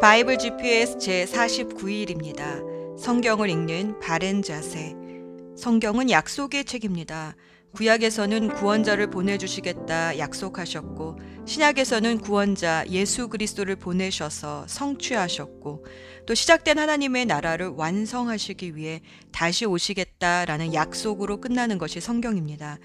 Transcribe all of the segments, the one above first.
바이블 GPS 제 49일입니다. 성경을 읽는 바른 자세. 성경은 약속의 책입니다. 구약에서는 구원자를 보내주시겠다 약속하셨고, 신약에서는 구원자 예수 그리스도를 보내셔서 성취하셨고, 또 시작된 하나님의 나라를 완성하시기 위해 다시 오시겠다라는 약속으로 끝나는 것이 성경입니다.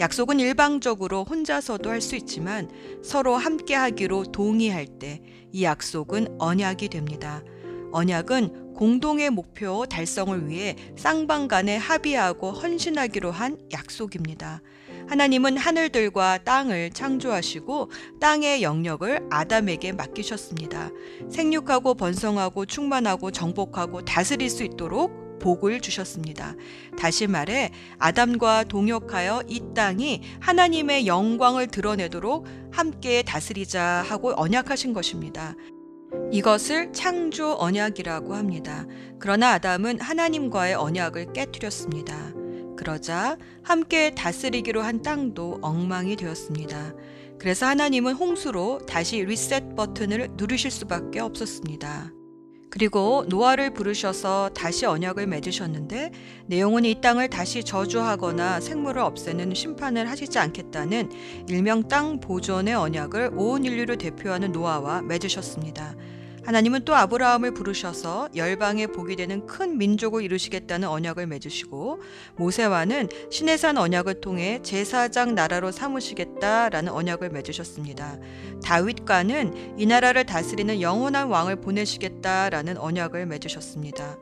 약속은 일방적으로 혼자서도 할 수 있지만 서로 함께 하기로 동의할 때 이 약속은 언약이 됩니다. 언약은 공동의 목표 달성을 위해 쌍방 간에 합의하고 헌신하기로 한 약속입니다. 하나님은 하늘들과 땅을 창조하시고 땅의 영역을 아담에게 맡기셨습니다. 생육하고 번성하고 충만하고 정복하고 다스릴 수 있도록 복을 주셨습니다. 다시 말해 아담과 동역하여 이 땅이 하나님의 영광을 드러내도록 함께 다스리자 하고 언약하신 것입니다. 이것을 창조 언약이라고 합니다. 그러나 아담은 하나님과의 언약을 깨뜨렸습니다. 그러자 함께 다스리기로 한 땅도 엉망이 되었습니다. 그래서 하나님은 홍수로 다시 리셋 버튼을 누르실 수밖에 없었습니다. 그리고 노아를 부르셔서 다시 언약을 맺으셨는데 내용은 이 땅을 다시 저주하거나 생물을 없애는 심판을 하시지 않겠다는 일명 땅 보존의 언약을 온 인류를 대표하는 노아와 맺으셨습니다. 하나님은 또 아브라함을 부르셔서 열방에 복이 되는 큰 민족을 이루시겠다는 언약을 맺으시고 모세와는 시내산 언약을 통해 제사장 나라로 삼으시겠다라는 언약을 맺으셨습니다. 다윗과는 이 나라를 다스리는 영원한 왕을 보내시겠다라는 언약을 맺으셨습니다.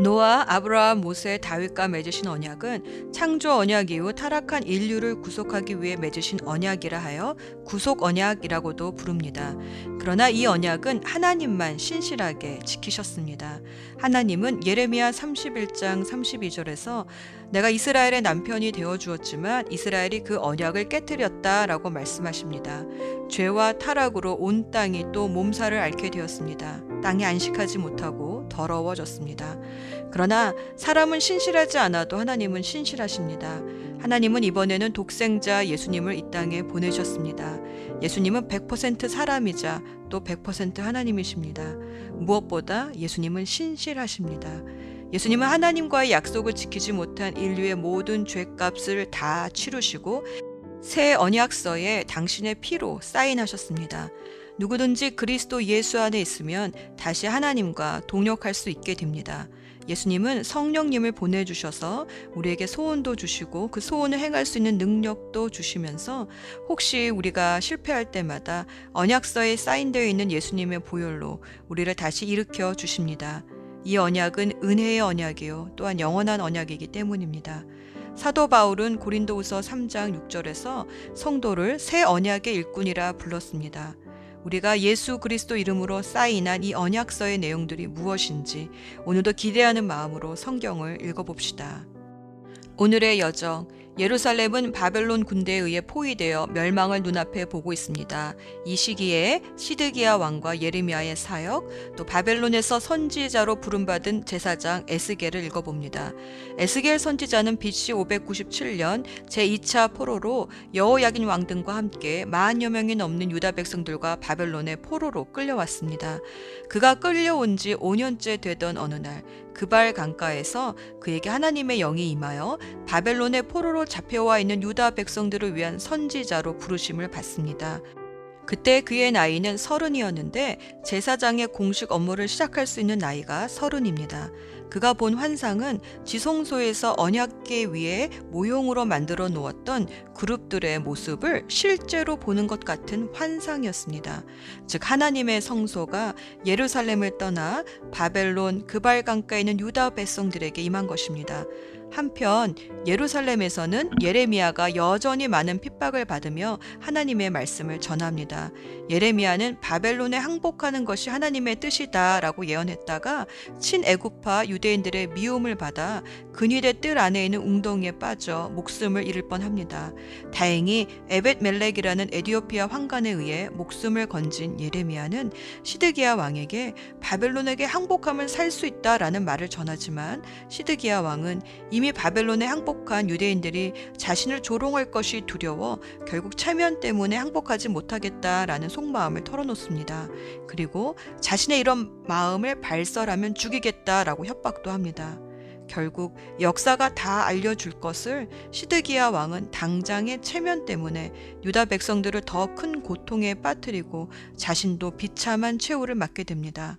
노아, 아브라함, 모세, 다윗과 맺으신 언약은 창조 언약 이후 타락한 인류를 구속하기 위해 맺으신 언약이라 하여 구속 언약이라고도 부릅니다. 그러나 이 언약은 하나님만 신실하게 지키셨습니다. 하나님은 예레미야 31장 32절에서 내가 이스라엘의 남편이 되어 주었지만 이스라엘이 그 언약을 깨뜨렸다라고 말씀하십니다. 죄와 타락으로 온 땅이 또 몸살을 앓게 되었습니다. 땅이 안식하지 못하고 더러워졌습니다. 그러나 사람은 신실하지 않아도 하나님은 신실하십니다. 하나님은 이번에는 독생자 예수님을 이 땅에 보내셨습니다. 예수님은 100% 사람이자 또 100% 하나님이십니다. 무엇보다 예수님은 신실하십니다. 예수님은 하나님과의 약속을 지키지 못한 인류의 모든 죄값을 다 치르시고 새 언약서에 당신의 피로 사인하셨습니다. 누구든지 그리스도 예수 안에 있으면 다시 하나님과 동역할 수 있게 됩니다. 예수님은 성령님을 보내주셔서 우리에게 소원도 주시고 그 소원을 행할 수 있는 능력도 주시면서 혹시 우리가 실패할 때마다 언약서에 사인되어 있는 예수님의 보혈로 우리를 다시 일으켜 주십니다. 이 언약은 은혜의 언약이요. 또한 영원한 언약이기 때문입니다. 사도 바울은 고린도후서 3장 6절에서 성도를 새 언약의 일꾼이라 불렀습니다. 우리가 예수 그리스도 이름으로 사인한 이 언약서의 내용들이 무엇인지 오늘도 기대하는 마음으로 성경을 읽어봅시다. 오늘의 여정, 예루살렘은 바벨론 군대에 의해 포위되어 멸망을 눈앞에 보고 있습니다. 이 시기에 시드기야 왕과 예레미야의 사역, 또 바벨론에서 선지자로 부름받은 제사장 에스겔을 읽어봅니다. 에스겔 선지자는 BC 597년 제2차 포로로 여호야긴 왕 등과 함께 만여 명이 넘는 유다 백성들과 바벨론의 포로로 끌려왔습니다. 그가 끌려온 지 5년째 되던 어느 날 그발 강가에서 그에게 하나님의 영이 임하여 바벨론의 포로로 잡혀와 있는 유다 백성들을 위한 선지자로 부르심을 받습니다. 그때 그의 나이는 서른이었는데 제사장의 공식 업무를 시작할 수 있는 나이가 서른입니다. 그가 본 환상은 지성소에서 언약계 위에 모형으로 만들어 놓았던 그룹들의 모습을 실제로 보는 것 같은 환상이었습니다. 즉 하나님의 성소가 예루살렘을 떠나 바벨론 그발 강가에 있는 유다 백성들에게 임한 것입니다. 한편 예루살렘에서는 예레미야가 여전히 많은 핍박을 받으며 하나님의 말씀을 전합니다. 예레미야는 바벨론에 항복하는 것이 하나님의 뜻이다라고 예언했다가 친애굽파 유대인들의 미움을 받아 근위대 뜰 안에 있는 웅덩이에 빠져 목숨을 잃을 뻔합니다. 다행히 에벳 멜렉이라는 에디오피아 황관에 의해 목숨을 건진 예레미야는 시드기야 왕에게 바벨론에게 항복하면 살 수 있다라는 말을 전하지만 시드기야 왕은 이미 바벨론에 항복한 유대인들이 자신을 조롱할 것이 두려워 결국 체면 때문에 항복하지 못하겠다라는 속마음을 털어놓습니다. 그리고 자신의 이런 마음을 발설하면 죽이겠다라고 협박도 합니다. 결국 역사가 다 알려줄 것을 시드기야 왕은 당장의 체면 때문에 유다 백성들을 더 큰 고통에 빠뜨리고 자신도 비참한 최후를 맞게 됩니다.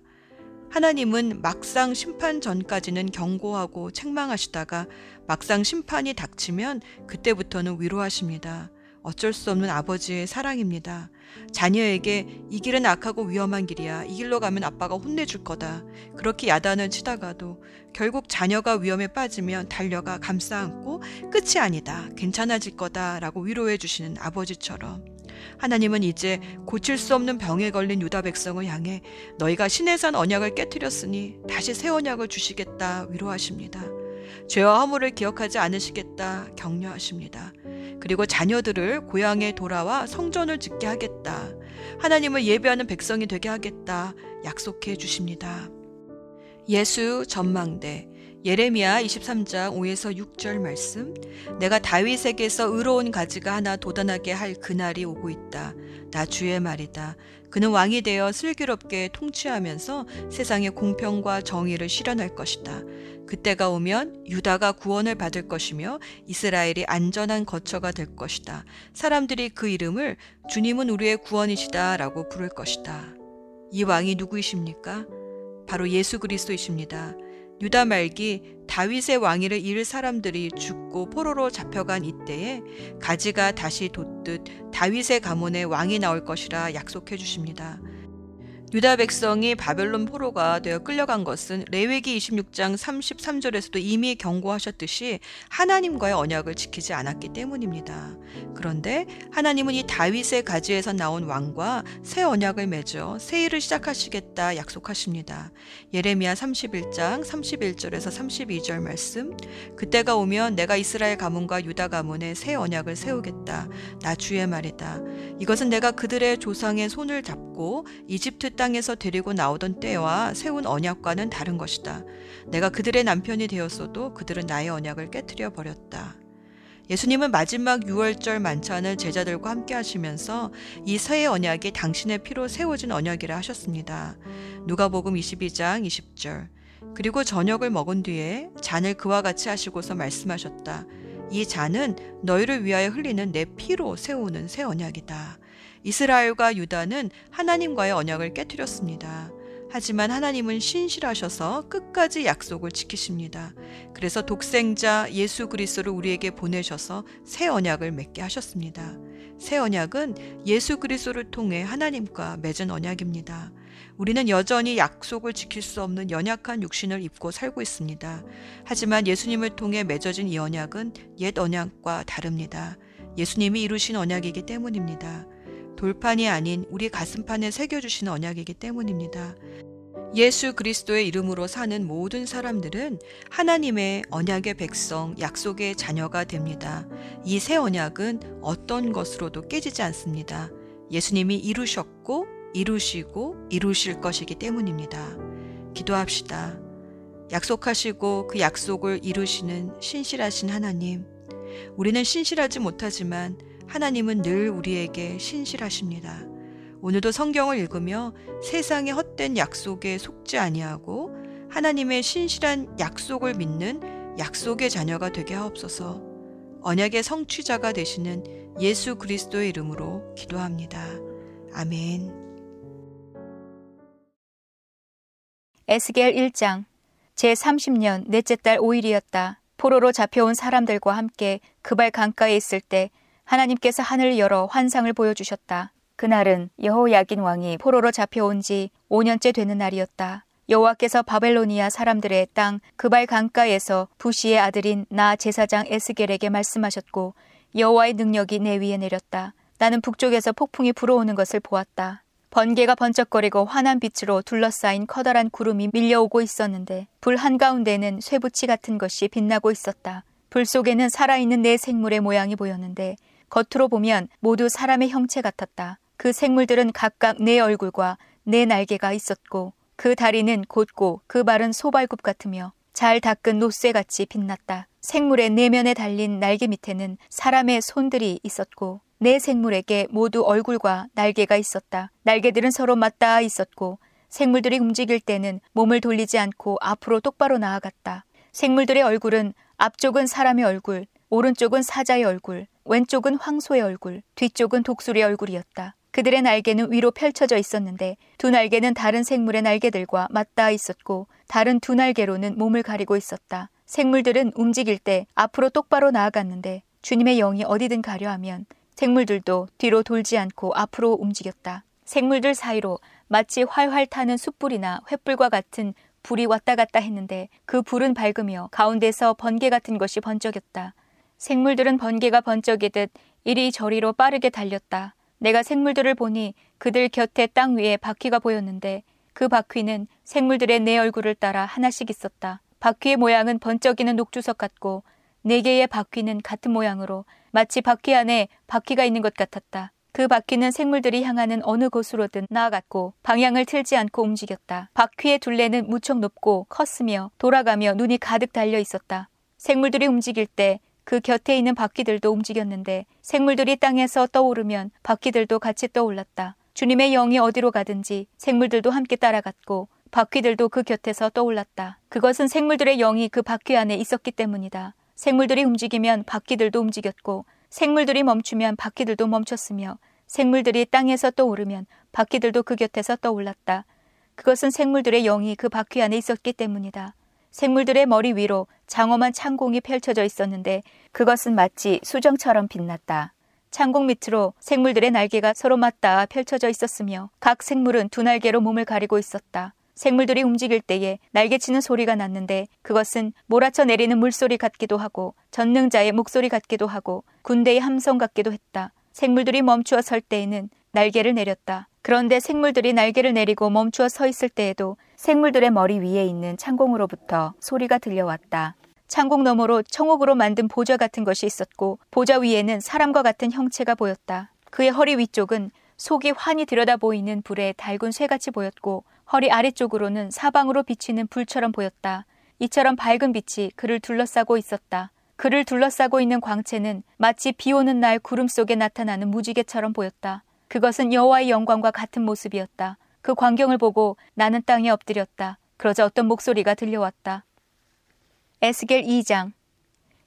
하나님은 막상 심판 전까지는 경고하고 책망하시다가 막상 심판이 닥치면 그때부터는 위로하십니다. 어쩔 수 없는 아버지의 사랑입니다. 자녀에게 이 길은 악하고 위험한 길이야. 이 길로 가면 아빠가 혼내줄 거다. 그렇게 야단을 치다가도 결국 자녀가 위험에 빠지면 달려가 감싸 안고 끝이 아니다. 괜찮아질 거다. 라고 위로해 주시는 아버지처럼 하나님은 이제 고칠 수 없는 병에 걸린 유다 백성을 향해 너희가 신의 산 언약을 깨뜨렸으니 다시 새 언약을 주시겠다 위로하십니다. 죄와 허물을 기억하지 않으시겠다 격려하십니다. 그리고 자녀들을 고향에 돌아와 성전을 짓게 하겠다. 하나님을 예배하는 백성이 되게 하겠다. 약속해 주십니다. 예수 전망대 예레미야 23장 5에서 6절 말씀 내가 다윗에게서 의로운 가지가 하나 돋아나게 할 그날이 오고 있다. 나 주의 말이다. 그는 왕이 되어 슬기롭게 통치하면서 세상의 공평과 정의를 실현할 것이다. 그때가 오면 유다가 구원을 받을 것이며 이스라엘이 안전한 거처가 될 것이다. 사람들이 그 이름을 주님은 우리의 구원이시다라고 부를 것이다. 이 왕이 누구이십니까? 바로 예수 그리스도이십니다. 유다 말기 다윗의 왕위를 잃을 사람들이 죽고 포로로 잡혀간 이때에 가지가 다시 돋듯 다윗의 가문에 왕이 나올 것이라 약속해 주십니다. 유다 백성이 바벨론 포로가 되어 끌려간 것은 레위기 26장 33절에서도 이미 경고하셨듯이 하나님과의 언약을 지키지 않았기 때문입니다. 그런데 하나님은 이 다윗의 가지에서 나온 왕과 새 언약을 맺어 새 일을 시작하시겠다 약속하십니다. 예레미야 31장 31절에서 32절 말씀 그때가 오면 내가 이스라엘 가문과 유다 가문에 새 언약을 세우겠다. 나 주의 말이다. 이것은 내가 그들의 조상의 손을 잡고 이집트 땅에서 데리고 나오던 때와 세운 언약과는 다른 것이다. 내가 그들의 남편이 되었어도 그들은 나의 언약을 깨뜨려 버렸다. 예수님은 마지막 6월절 만찬을 제자들과 함께 하시면서 이 새 언약이 당신의 피로 세워진 언약이라 하셨습니다. 누가복음 22장 20절. 그리고 저녁을 먹은 뒤에 잔을 그와 같이 하시고서 말씀하셨다. 이 잔은 너희를 위하여 흘리는 내 피로 세우는 새 언약이다. 이스라엘과 유다는 하나님과의 언약을 깨뜨렸습니다. 하지만 하나님은 신실하셔서 끝까지 약속을 지키십니다. 그래서 독생자 예수 그리스도를 우리에게 보내셔서 새 언약을 맺게 하셨습니다. 새 언약은 예수 그리스도를 통해 하나님과 맺은 언약입니다. 우리는 여전히 약속을 지킬 수 없는 연약한 육신을 입고 살고 있습니다. 하지만 예수님을 통해 맺어진 이 언약은 옛 언약과 다릅니다. 예수님이 이루신 언약이기 때문입니다. 돌판이 아닌 우리 가슴판에 새겨주신 언약이기 때문입니다. 예수 그리스도의 이름으로 사는 모든 사람들은 하나님의 언약의 백성, 약속의 자녀가 됩니다. 이 새 언약은 어떤 것으로도 깨지지 않습니다. 예수님이 이루셨고, 이루시고, 이루실 것이기 때문입니다. 기도합시다. 약속하시고 그 약속을 이루시는 신실하신 하나님. 우리는 신실하지 못하지만 하나님은 늘 우리에게 신실하십니다. 오늘도 성경을 읽으며 세상의 헛된 약속에 속지 아니하고 하나님의 신실한 약속을 믿는 약속의 자녀가 되게 하옵소서. 언약의 성취자가 되시는 예수 그리스도의 이름으로 기도합니다. 아멘. 에스겔 1장 제 30년 넷째 달 5일이었다. 포로로 잡혀온 사람들과 함께 그발 강가에 있을 때 하나님께서 하늘을 열어 환상을 보여주셨다. 그날은 여호야긴 왕이 포로로 잡혀온 지 5년째 되는 날이었다. 여호와께서 바벨로니아 사람들의 땅 그발 강가에서 부시의 아들인 나 제사장 에스겔에게 말씀하셨고 여호와의 능력이 내 위에 내렸다. 나는 북쪽에서 폭풍이 불어오는 것을 보았다. 번개가 번쩍거리고 환한 빛으로 둘러싸인 커다란 구름이 밀려오고 있었는데 불 한가운데는 쇠붙이 같은 것이 빛나고 있었다. 불 속에는 살아있는 네 생물의 모양이 보였는데 겉으로 보면 모두 사람의 형체 같았다. 그 생물들은 각각 네 얼굴과 네 날개가 있었고 그 다리는 곧고 그 발은 소발굽 같으며 잘 닦은 노쇠같이 빛났다. 생물의 내면에 달린 날개 밑에는 사람의 손들이 있었고 내 생물에게 모두 얼굴과 날개가 있었다. 날개들은 서로 맞닿아 있었고 생물들이 움직일 때는 몸을 돌리지 않고 앞으로 똑바로 나아갔다. 생물들의 얼굴은 앞쪽은 사람의 얼굴, 오른쪽은 사자의 얼굴, 왼쪽은 황소의 얼굴, 뒤쪽은 독수리의 얼굴이었다. 그들의 날개는 위로 펼쳐져 있었는데 두 날개는 다른 생물의 날개들과 맞닿아 있었고 다른 두 날개로는 몸을 가리고 있었다. 생물들은 움직일 때 앞으로 똑바로 나아갔는데 주님의 영이 어디든 가려 하면 생물들도 뒤로 돌지 않고 앞으로 움직였다. 생물들 사이로 마치 활활 타는 숯불이나 횃불과 같은 불이 왔다 갔다 했는데 그 불은 밝으며 가운데서 번개 같은 것이 번쩍였다. 생물들은 번개가 번쩍이듯 이리저리로 빠르게 달렸다. 내가 생물들을 보니 그들 곁에 땅 위에 바퀴가 보였는데 그 바퀴는 생물들의 내 얼굴을 따라 하나씩 있었다. 바퀴의 모양은 번쩍이는 녹주석 같고 네 개의 바퀴는 같은 모양으로 마치 바퀴 안에 바퀴가 있는 것 같았다. 그 바퀴는 생물들이 향하는 어느 곳으로든 나아갔고 방향을 틀지 않고 움직였다. 바퀴의 둘레는 무척 높고 컸으며 돌아가며 눈이 가득 달려 있었다. 생물들이 움직일 때 그 곁에 있는 바퀴들도 움직였는데 생물들이 땅에서 떠오르면 바퀴들도 같이 떠올랐다. 주님의 영이 어디로 가든지 생물들도 함께 따라갔고 바퀴들도 그 곁에서 떠올랐다. 그것은 생물들의 영이 그 바퀴 안에 있었기 때문이다. 생물들이 움직이면 바퀴들도 움직였고 생물들이 멈추면 바퀴들도 멈췄으며 생물들이 땅에서 떠오르면 바퀴들도 그 곁에서 떠올랐다. 그것은 생물들의 영이 그 바퀴 안에 있었기 때문이다. 생물들의 머리 위로 장엄한 창공이 펼쳐져 있었는데 그것은 마치 수정처럼 빛났다. 창공 밑으로 생물들의 날개가 서로 맞닿아 펼쳐져 있었으며 각 생물은 두 날개로 몸을 가리고 있었다. 생물들이 움직일 때에 날개치는 소리가 났는데 그것은 몰아쳐 내리는 물소리 같기도 하고 전능자의 목소리 같기도 하고 군대의 함성 같기도 했다. 생물들이 멈추어 설 때에는 날개를 내렸다. 그런데 생물들이 날개를 내리고 멈추어 서 있을 때에도 생물들의 머리 위에 있는 창공으로부터 소리가 들려왔다. 창공 너머로 청옥으로 만든 보좌 같은 것이 있었고 보좌 위에는 사람과 같은 형체가 보였다. 그의 허리 위쪽은 속이 환히 들여다 보이는 불에 달군 쇠같이 보였고 허리 아래쪽으로는 사방으로 비치는 불처럼 보였다. 이처럼 밝은 빛이 그를 둘러싸고 있었다. 그를 둘러싸고 있는 광채는 마치 비 오는 날 구름 속에 나타나는 무지개처럼 보였다. 그것은 여호와의 영광과 같은 모습이었다. 그 광경을 보고 나는 땅에 엎드렸다. 그러자 어떤 목소리가 들려왔다. 에스겔 2장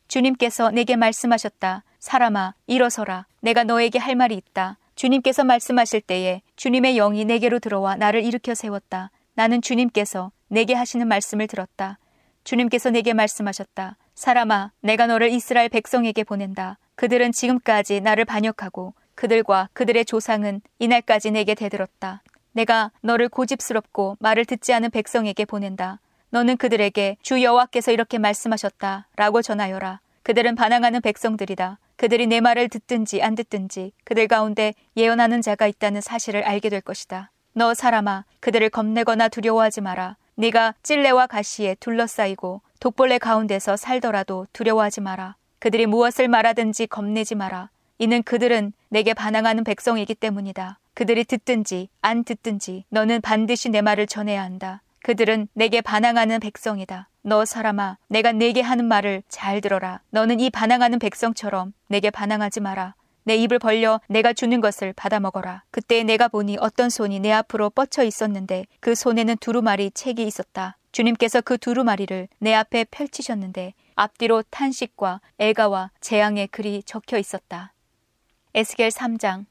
주님께서 내게 말씀하셨다. 사람아, 일어서라. 내가 너에게 할 말이 있다. 주님께서 말씀하실 때에 주님의 영이 내게로 들어와 나를 일으켜 세웠다. 나는 주님께서 내게 하시는 말씀을 들었다. 주님께서 내게 말씀하셨다. 사람아, 내가 너를 이스라엘 백성에게 보낸다. 그들은 지금까지 나를 반역하고 그들과 그들의 조상은 이날까지 내게 대들었다. 내가 너를 고집스럽고 말을 듣지 않은 백성에게 보낸다. 너는 그들에게 주 여호와께서 이렇게 말씀하셨다. 라고 전하여라. 그들은 반항하는 백성들이다. 그들이 내 말을 듣든지 안 듣든지 그들 가운데 예언하는 자가 있다는 사실을 알게 될 것이다. 너 사람아, 그들을 겁내거나 두려워하지 마라. 네가 찔레와 가시에 둘러싸이고 독벌레 가운데서 살더라도 두려워하지 마라. 그들이 무엇을 말하든지 겁내지 마라. 이는 그들은 내게 반항하는 백성이기 때문이다. 그들이 듣든지 안 듣든지 너는 반드시 내 말을 전해야 한다. 그들은 내게 반항하는 백성이다. 너 사람아, 내가 내게 하는 말을 잘 들어라. 너는 이 반항하는 백성처럼 내게 반항하지 마라. 내 입을 벌려 내가 주는 것을 받아 먹어라. 그때 내가 보니 어떤 손이 내 앞으로 뻗쳐 있었는데 그 손에는 두루마리 책이 있었다. 주님께서 그 두루마리를 내 앞에 펼치셨는데 앞뒤로 탄식과 애가와 재앙의 글이 적혀 있었다. 에스겔 3장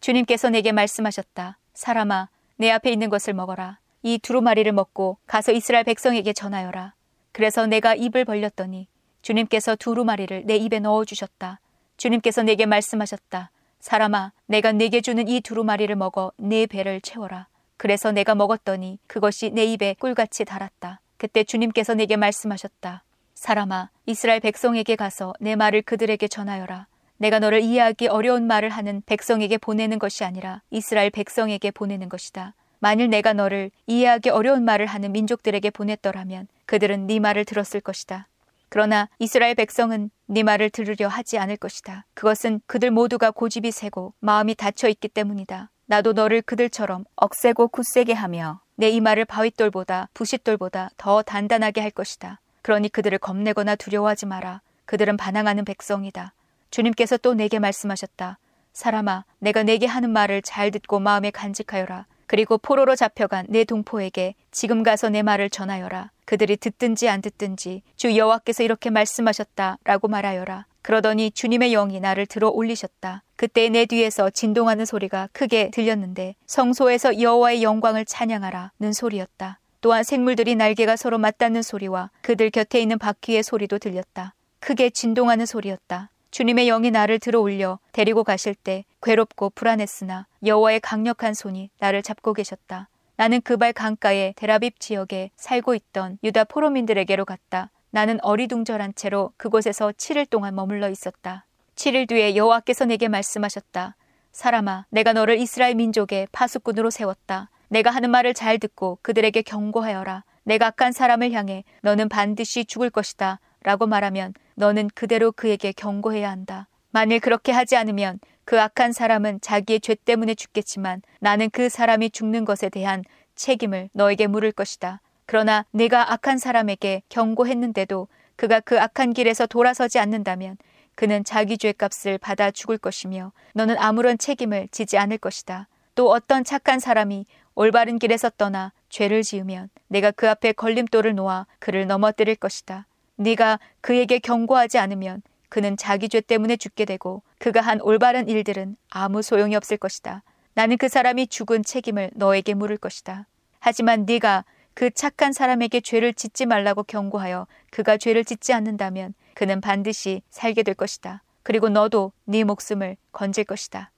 주님께서 내게 말씀하셨다. 사람아, 내 앞에 있는 것을 먹어라. 이 두루마리를 먹고 가서 이스라엘 백성에게 전하여라. 그래서 내가 입을 벌렸더니 주님께서 두루마리를 내 입에 넣어 주셨다. 주님께서 내게 말씀하셨다. 사람아, 내가 내게 주는 이 두루마리를 먹어 내 배를 채워라. 그래서 내가 먹었더니 그것이 내 입에 꿀같이 달았다. 그때 주님께서 내게 말씀하셨다. 사람아, 이스라엘 백성에게 가서 내 말을 그들에게 전하여라. 내가 너를 이해하기 어려운 말을 하는 백성에게 보내는 것이 아니라 이스라엘 백성에게 보내는 것이다. 만일 내가 너를 이해하기 어려운 말을 하는 민족들에게 보냈더라면 그들은 네 말을 들었을 것이다. 그러나 이스라엘 백성은 네 말을 들으려 하지 않을 것이다. 그것은 그들 모두가 고집이 세고 마음이 닫혀 있기 때문이다. 나도 너를 그들처럼 억세고 굳세게 하며 내 이 말을 바윗돌보다 부싯돌보다 더 단단하게 할 것이다. 그러니 그들을 겁내거나 두려워하지 마라. 그들은 반항하는 백성이다. 주님께서 또 내게 말씀하셨다. 사람아, 내가 내게 하는 말을 잘 듣고 마음에 간직하여라. 그리고 포로로 잡혀간 내 동포에게 지금 가서 내 말을 전하여라. 그들이 듣든지 안 듣든지 주 여호와께서 이렇게 말씀하셨다라고 말하여라. 그러더니 주님의 영이 나를 들어 올리셨다. 그때 내 뒤에서 진동하는 소리가 크게 들렸는데 성소에서 여호와의 영광을 찬양하라는 소리였다. 또한 생물들이 날개가 서로 맞닿는 소리와 그들 곁에 있는 바퀴의 소리도 들렸다. 크게 진동하는 소리였다. 주님의 영이 나를 들어 올려 데리고 가실 때 괴롭고 불안했으나 여호와의 강력한 손이 나를 잡고 계셨다. 나는 그발 강가의 데라빕 지역에 살고 있던 유다 포로민들에게로 갔다. 나는 어리둥절한 채로 그곳에서 7일 동안 머물러 있었다. 7일 뒤에 여호와께서 내게 말씀하셨다. 사람아, 내가 너를 이스라엘 민족의 파수꾼으로 세웠다. 내가 하는 말을 잘 듣고 그들에게 경고하여라. 내가 악한 사람을 향해 너는 반드시 죽을 것이다. 라고 말하면 너는 그대로 그에게 경고해야 한다. 만일 그렇게 하지 않으면 그 악한 사람은 자기의 죄 때문에 죽겠지만 나는 그 사람이 죽는 것에 대한 책임을 너에게 물을 것이다. 그러나 내가 악한 사람에게 경고했는데도 그가 그 악한 길에서 돌아서지 않는다면 그는 자기 죄값을 받아 죽을 것이며 너는 아무런 책임을 지지 않을 것이다. 또 어떤 착한 사람이 올바른 길에서 떠나 죄를 지으면 내가 그 앞에 걸림돌을 놓아 그를 넘어뜨릴 것이다. 네가 그에게 경고하지 않으면 그는 자기 죄 때문에 죽게 되고 그가 한 올바른 일들은 아무 소용이 없을 것이다. 나는 그 사람이 죽은 책임을 너에게 물을 것이다. 하지만 네가 그 착한 사람에게 죄를 짓지 말라고 경고하여 그가 죄를 짓지 않는다면 그는 반드시 살게 될 것이다. 그리고 너도 네 목숨을 건질 것이다.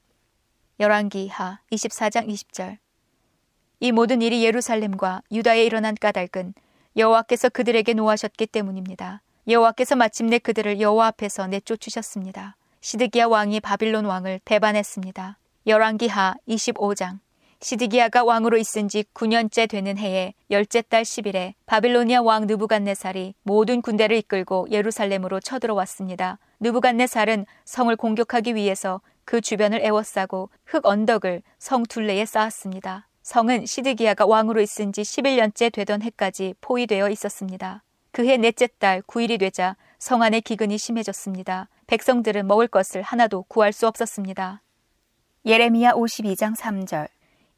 열왕기하 24장 20절 이 모든 일이 예루살렘과 유다에 일어난 까닭은 여호와께서 그들에게 노하셨기 때문입니다. 여호와께서 마침내 그들을 여호와 앞에서 내쫓으셨습니다. 시드기야 왕이 바빌론 왕을 배반했습니다. 열왕기하 25장 시드기야가 왕으로 있은 지 9년째 되는 해에 열째 달 10일에 바빌로니아 왕 느부갓네살이 모든 군대를 이끌고 예루살렘으로 쳐들어왔습니다. 느부갓네살은 성을 공격하기 위해서 그 주변을 에워싸고 흙 언덕을 성 둘레에 쌓았습니다. 성은 시드기야가 왕으로 있은 지 11년째 되던 해까지 포위되어 있었습니다. 그해 넷째 달 9일이 되자 성 안의 기근이 심해졌습니다. 백성들은 먹을 것을 하나도 구할 수 없었습니다. 예레미야 52장 3절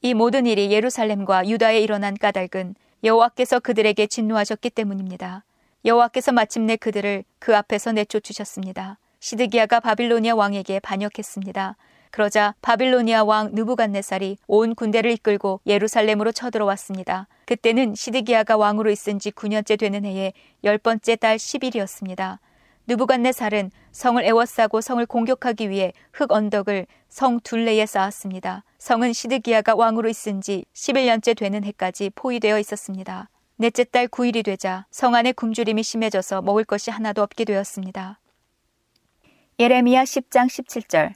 이 모든 일이 예루살렘과 유다에 일어난 까닭은 여호와께서 그들에게 진노하셨기 때문입니다. 여호와께서 마침내 그들을 그 앞에서 내쫓으셨습니다. 시드기야가 바빌로니아 왕에게 반역했습니다. 그러자 바빌로니아 왕 느부갓네살이 온 군대를 이끌고 예루살렘으로 쳐들어왔습니다. 그때는 시드기야가 왕으로 있은 지 9년째 되는 해에 열 번째 달 10일이었습니다. 느부갓네살은 성을 에워싸고 성을 공격하기 위해 흙 언덕을 성 둘레에 쌓았습니다. 성은 시드기야가 왕으로 있은 지 11년째 되는 해까지 포위되어 있었습니다. 넷째 달 9일이 되자 성 안의 굶주림이 심해져서 먹을 것이 하나도 없게 되었습니다. 예레미야 10장 17절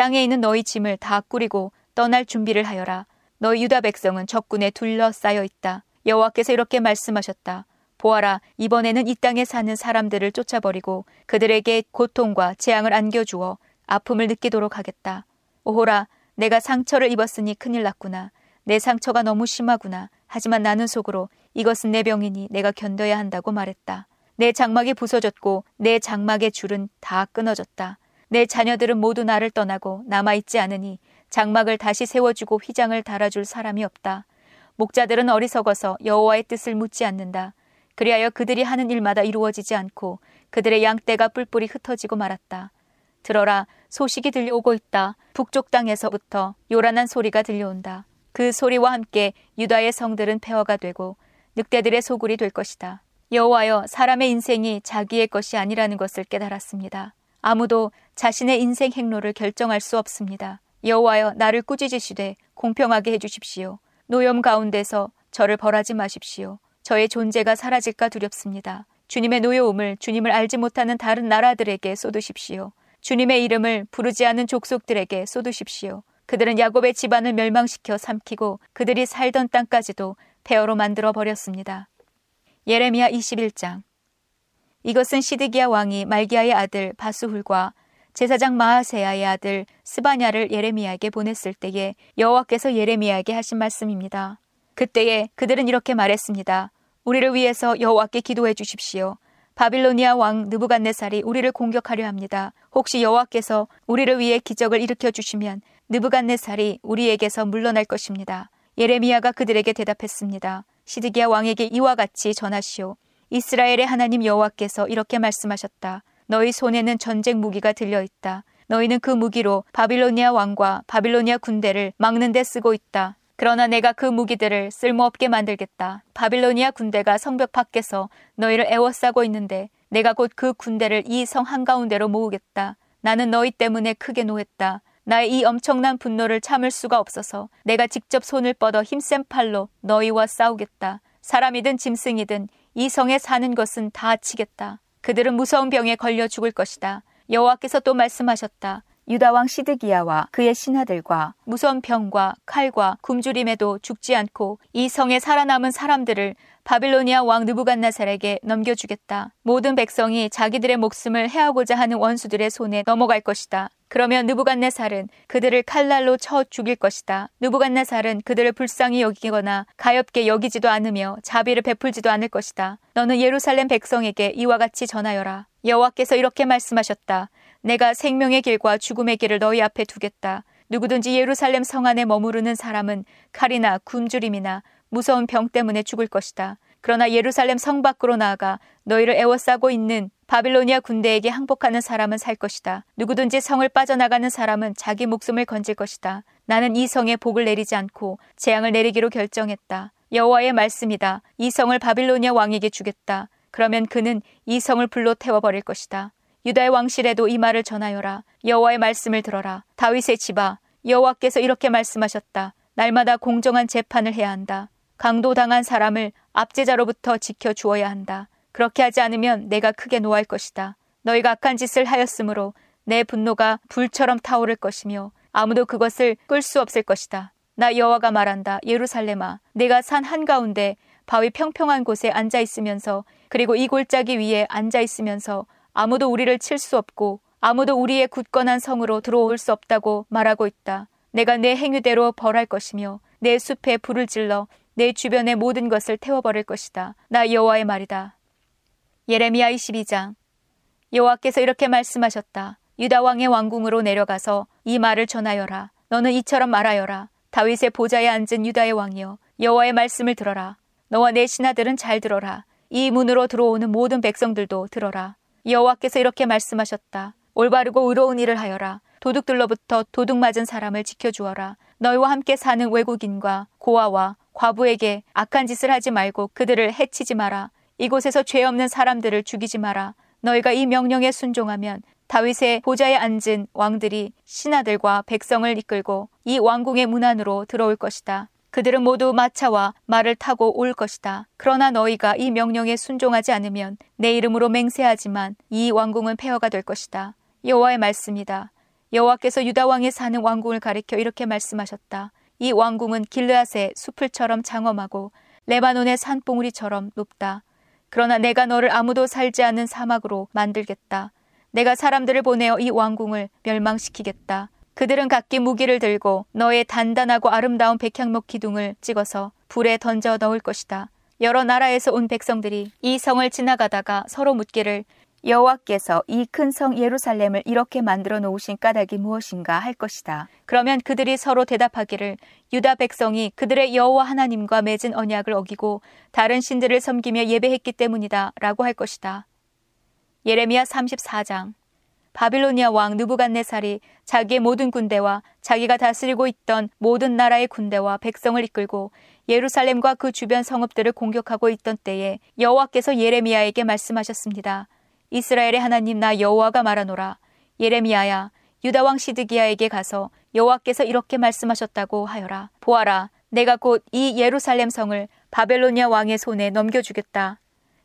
땅에 있는 너희 짐을 다 꾸리고 떠날 준비를 하여라. 너희 유다 백성은 적군에 둘러싸여 있다. 여호와께서 이렇게 말씀하셨다. 보아라, 이번에는 이 땅에 사는 사람들을 쫓아버리고 그들에게 고통과 재앙을 안겨주어 아픔을 느끼도록 하겠다. 오호라, 내가 상처를 입었으니 큰일 났구나. 내 상처가 너무 심하구나. 하지만 나는 속으로 이것은 내 병이니 내가 견뎌야 한다고 말했다. 내 장막이 부서졌고 내 장막의 줄은 다 끊어졌다. 내 자녀들은 모두 나를 떠나고 남아있지 않으니 장막을 다시 세워주고 휘장을 달아줄 사람이 없다. 목자들은 어리석어서 여호와의 뜻을 묻지 않는다. 그리하여 그들이 하는 일마다 이루어지지 않고 그들의 양떼가 뿔뿔이 흩어지고 말았다. 들어라, 소식이 들려오고 있다. 북쪽 땅에서부터 요란한 소리가 들려온다. 그 소리와 함께 유다의 성들은 폐허가 되고 늑대들의 소굴이 될 것이다. 여호와여 사람의 인생이 자기의 것이 아니라는 것을 깨달았습니다. 아무도 자신의 인생 행로를 결정할 수 없습니다. 여호와여 나를 꾸짖으시되 공평하게 해주십시오. 노염 가운데서 저를 벌하지 마십시오. 저의 존재가 사라질까 두렵습니다. 주님의 노여움을 주님을 알지 못하는 다른 나라들에게 쏟으십시오. 주님의 이름을 부르지 않은 족속들에게 쏟으십시오. 그들은 야곱의 집안을 멸망시켜 삼키고 그들이 살던 땅까지도 폐허로 만들어 버렸습니다. 예레미야 21장 이것은 시드기야 왕이 말기야의 아들 바수훌과 제사장 마하세야의 아들 스바냐를 예레미야에게 보냈을 때에 여호와께서 예레미야에게 하신 말씀입니다. 그때에 그들은 이렇게 말했습니다. 우리를 위해서 여호와께 기도해 주십시오. 바빌로니아 왕 느부갓네살이 우리를 공격하려 합니다. 혹시 여호와께서 우리를 위해 기적을 일으켜 주시면 느부갓네살이 우리에게서 물러날 것입니다. 예레미야가 그들에게 대답했습니다. 시드기야 왕에게 이와 같이 전하시오. 이스라엘의 하나님 여호와께서 이렇게 말씀하셨다. 너희 손에는 전쟁 무기가 들려 있다. 너희는 그 무기로 바빌로니아 왕과 바빌로니아 군대를 막는 데 쓰고 있다. 그러나 내가 그 무기들을 쓸모없게 만들겠다. 바빌로니아 군대가 성벽 밖에서 너희를 애워싸고 있는데 내가 곧 그 군대를 이 성 한가운데로 모으겠다. 나는 너희 때문에 크게 노했다. 나의 이 엄청난 분노를 참을 수가 없어서 내가 직접 손을 뻗어 힘센 팔로 너희와 싸우겠다. 사람이든 짐승이든 이 성에 사는 것은 다 치겠다. 그들은 무서운 병에 걸려 죽을 것이다. 여호와께서 또 말씀하셨다. 유다 왕 시드기야와 그의 신하들과 무서운 병과 칼과 굶주림에도 죽지 않고 이 성에 살아남은 사람들을 바빌로니아 왕 느부갓나살에게 넘겨주겠다. 모든 백성이 자기들의 목숨을 해하고자 하는 원수들의 손에 넘어갈 것이다. 그러면 느부갓네살은 그들을 칼날로 쳐 죽일 것이다. 느부갓네살은 그들을 불쌍히 여기거나 가엽게 여기지도 않으며 자비를 베풀지도 않을 것이다. 너는 예루살렘 백성에게 이와 같이 전하여라. 여호와께서 이렇게 말씀하셨다. 내가 생명의 길과 죽음의 길을 너희 앞에 두겠다. 누구든지 예루살렘 성 안에 머무르는 사람은 칼이나 굶주림이나 무서운 병 때문에 죽을 것이다. 그러나 예루살렘 성 밖으로 나아가 너희를 애워싸고 있는 바빌로니아 군대에게 항복하는 사람은 살 것이다. 누구든지 성을 빠져나가는 사람은 자기 목숨을 건질 것이다. 나는 이 성에 복을 내리지 않고 재앙을 내리기로 결정했다. 여호와의 말씀이다. 이 성을 바빌로니아 왕에게 주겠다. 그러면 그는 이 성을 불로 태워버릴 것이다. 유다의 왕실에도 이 말을 전하여라. 여호와의 말씀을 들어라. 다윗의 집아, 여호와께서 이렇게 말씀하셨다. 날마다 공정한 재판을 해야 한다. 강도당한 사람을 압제자로부터 지켜 주어야 한다. 그렇게 하지 않으면 내가 크게 노할 것이다. 너희가 악한 짓을 하였으므로 내 분노가 불처럼 타오를 것이며 아무도 그것을 끌 수 없을 것이다. 나 여호와가 말한다. 예루살렘아, 내가 산 한가운데 바위 평평한 곳에 앉아 있으면서 그리고 이 골짜기 위에 앉아 있으면서 아무도 우리를 칠 수 없고 아무도 우리의 굳건한 성으로 들어올 수 없다고 말하고 있다. 내가 내 행위대로 벌할 것이며 내 숲에 불을 질러 내 주변의 모든 것을 태워버릴 것이다. 나 여호와의 말이다. 예레미야 22장 여호와께서 이렇게 말씀하셨다. 유다 왕의 왕궁으로 내려가서 이 말을 전하여라. 너는 이처럼 말하여라. 다윗의 보좌에 앉은 유다의 왕이여 여호와의 말씀을 들어라. 너와 내 신하들은 잘 들어라. 이 문으로 들어오는 모든 백성들도 들어라. 여호와께서 이렇게 말씀하셨다. 올바르고 의로운 일을 하여라. 도둑들로부터 도둑 맞은 사람을 지켜주어라. 너희와 함께 사는 외국인과 고아와 과부에게 악한 짓을 하지 말고 그들을 해치지 마라. 이곳에서 죄 없는 사람들을 죽이지 마라. 너희가 이 명령에 순종하면 다윗의 보좌에 앉은 왕들이 신하들과 백성을 이끌고 이 왕궁의 문 안으로 들어올 것이다. 그들은 모두 마차와 말을 타고 올 것이다. 그러나 너희가 이 명령에 순종하지 않으면 내 이름으로 맹세하지만 이 왕궁은 폐허가 될 것이다. 여호와의 말씀이다. 여호와께서 유다 왕이 사는 왕궁을 가리켜 이렇게 말씀하셨다. 이 왕궁은 길르앗의 수풀처럼 장엄하고 레바논의 산봉우리처럼 높다. 그러나 내가 너를 아무도 살지 않는 사막으로 만들겠다. 내가 사람들을 보내어 이 왕궁을 멸망시키겠다. 그들은 각기 무기를 들고 너의 단단하고 아름다운 백향목 기둥을 찍어서 불에 던져 넣을 것이다. 여러 나라에서 온 백성들이 이 성을 지나가다가 서로 묻기를 여호와께서 이 큰 성 예루살렘을 이렇게 만들어 놓으신 까닭이 무엇인가 할 것이다. 그러면 그들이 서로 대답하기를 유다 백성이 그들의 여호와 하나님과 맺은 언약을 어기고 다른 신들을 섬기며 예배했기 때문이다 라고 할 것이다. 예레미야 34장 바빌로니아 왕 느부갓네살이 자기의 모든 군대와 자기가 다스리고 있던 모든 나라의 군대와 백성을 이끌고 예루살렘과 그 주변 성읍들을 공격하고 있던 때에 여호와께서 예레미야에게 말씀하셨습니다. 이스라엘의 하나님 나 여호와가 말하노라. 예레미야야 유다 왕 시드기야에게 가서 여호와께서 이렇게 말씀하셨다고 하여라. 보아라 내가 곧 이 예루살렘 성을 바벨로니아 왕의 손에 넘겨주겠다.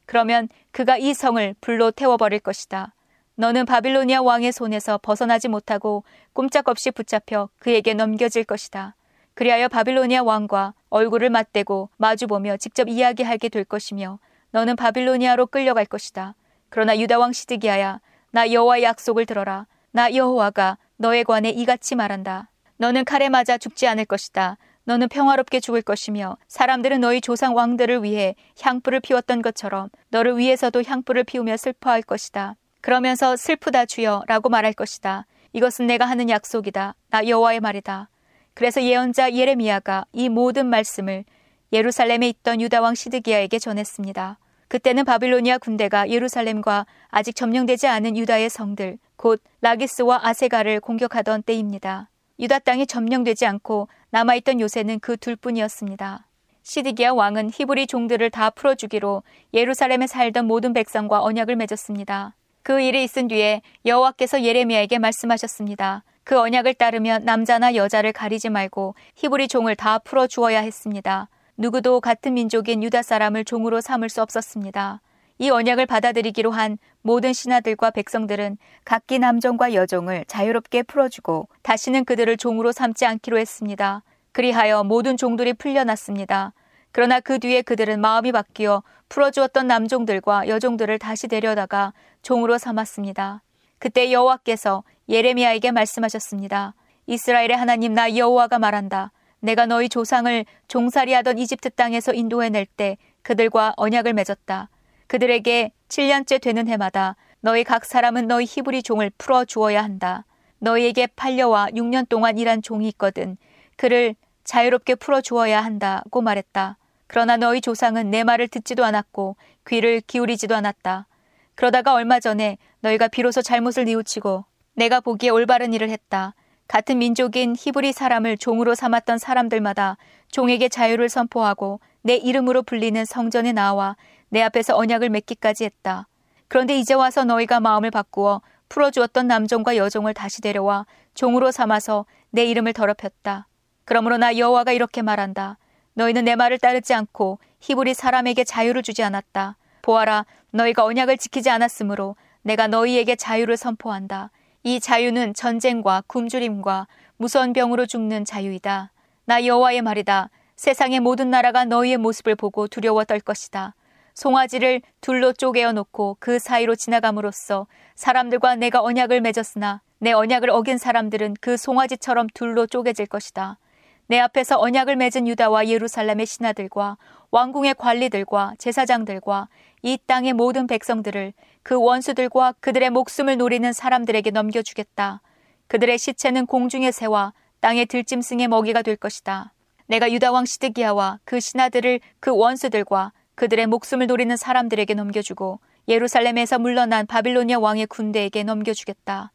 그러면 그가 이 성을 불로 태워버릴 것이다. 너는 바빌로니아 왕의 손에서 벗어나지 못하고 꼼짝없이 붙잡혀 그에게 넘겨질 것이다. 그리하여 바빌로니아 왕과 얼굴을 맞대고 마주보며 직접 이야기하게 될 것이며 너는 바빌로니아로 끌려갈 것이다. 그러나 유다 왕 시드기야야 나 여호와의 약속을 들어라. 나 여호와가 너에 관해 이같이 말한다. 너는 칼에 맞아 죽지 않을 것이다. 너는 평화롭게 죽을 것이며 사람들은 너희 조상 왕들을 위해 향불을 피웠던 것처럼 너를 위해서도 향불을 피우며 슬퍼할 것이다. 그러면서 슬프다 주여라고 말할 것이다. 이것은 내가 하는 약속이다. 나 여호와의 말이다. 그래서 예언자 예레미야가 이 모든 말씀을 예루살렘에 있던 유다 왕 시드기야에게 전했습니다. 그때는 바빌로니아 군대가 예루살렘과 아직 점령되지 않은 유다의 성들, 곧 라기스와 아세가를 공격하던 때입니다. 유다 땅이 점령되지 않고 남아있던 요새는 그 둘뿐이었습니다. 시드기야 왕은 히브리 종들을 다 풀어주기로 예루살렘에 살던 모든 백성과 언약을 맺었습니다. 그 일이 있은 뒤에 여호와께서 예레미야에게 말씀하셨습니다. 그 언약을 따르면 남자나 여자를 가리지 말고 히브리 종을 다 풀어 주어야 했습니다. 누구도 같은 민족인 유다 사람을 종으로 삼을 수 없었습니다. 이 언약을 받아들이기로 한 모든 신하들과 백성들은 각기 남종과 여종을 자유롭게 풀어주고 다시는 그들을 종으로 삼지 않기로 했습니다. 그리하여 모든 종들이 풀려났습니다. 그러나 그 뒤에 그들은 마음이 바뀌어 풀어주었던 남종들과 여종들을 다시 데려다가 종으로 삼았습니다. 그때 여호와께서 예레미야에게 말씀하셨습니다. 이스라엘의 하나님 나 여호와가 말한다. 내가 너희 조상을 종살이하던 이집트 땅에서 인도해낼 때 그들과 언약을 맺었다. 그들에게 7년째 되는 해마다 너희 각 사람은 너희 히브리 종을 풀어 주어야 한다. 너희에게 팔려와 6년 동안 일한 종이 있거든. 그를 자유롭게 풀어 주어야 한다고 말했다. 그러나 너희 조상은 내 말을 듣지도 않았고 귀를 기울이지도 않았다. 그러다가 얼마 전에 너희가 비로소 잘못을 뉘우치고 내가 보기에 올바른 일을 했다. 같은 민족인 히브리 사람을 종으로 삼았던 사람들마다 종에게 자유를 선포하고 내 이름으로 불리는 성전에 나와 내 앞에서 언약을 맺기까지 했다. 그런데 이제 와서 너희가 마음을 바꾸어 풀어주었던 남종과 여종을 다시 데려와 종으로 삼아서 내 이름을 더럽혔다. 그러므로 나 여호와가 이렇게 말한다. 너희는 내 말을 따르지 않고 히브리 사람에게 자유를 주지 않았다. 보아라, 너희가 언약을 지키지 않았으므로 내가 너희에게 자유를 선포한다. 이 자유는 전쟁과 굶주림과 무서운 병으로 죽는 자유이다. 나 여호와의 말이다. 세상의 모든 나라가 너희의 모습을 보고 두려워 떨 것이다. 송아지를 둘로 쪼개어 놓고 그 사이로 지나감으로써 사람들과 내가 언약을 맺었으나 내 언약을 어긴 사람들은 그 송아지처럼 둘로 쪼개질 것이다. 내 앞에서 언약을 맺은 유다와 예루살렘의 신하들과 왕궁의 관리들과 제사장들과 이 땅의 모든 백성들을 그 원수들과 그들의 목숨을 노리는 사람들에게 넘겨주겠다. 그들의 시체는 공중의 새와 땅의 들짐승의 먹이가 될 것이다. 내가 유다 왕 시드기야와 그 신하들을 그 원수들과 그들의 목숨을 노리는 사람들에게 넘겨주고 예루살렘에서 물러난 바빌로니아 왕의 군대에게 넘겨주겠다.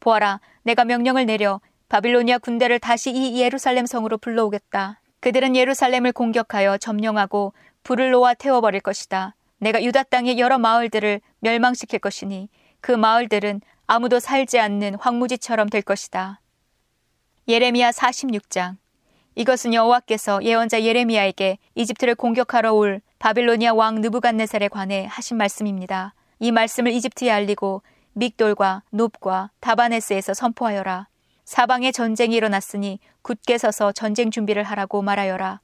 보아라, 내가 명령을 내려 바빌로니아 군대를 다시 이 예루살렘 성으로 불러오겠다. 그들은 예루살렘을 공격하여 점령하고 불을 놓아 태워버릴 것이다. 내가 유다 땅의 여러 마을들을 멸망시킬 것이니 그 마을들은 아무도 살지 않는 황무지처럼 될 것이다. 예레미야 46장 이것은 여호와께서 예언자 예레미야에게 이집트를 공격하러 올 바빌로니아 왕 느부갓네살에 관해 하신 말씀입니다. 이 말씀을 이집트에 알리고 믹돌과 눕과 다바네스에서 선포하여라. 사방에 전쟁이 일어났으니 굳게 서서 전쟁 준비를 하라고 말하여라.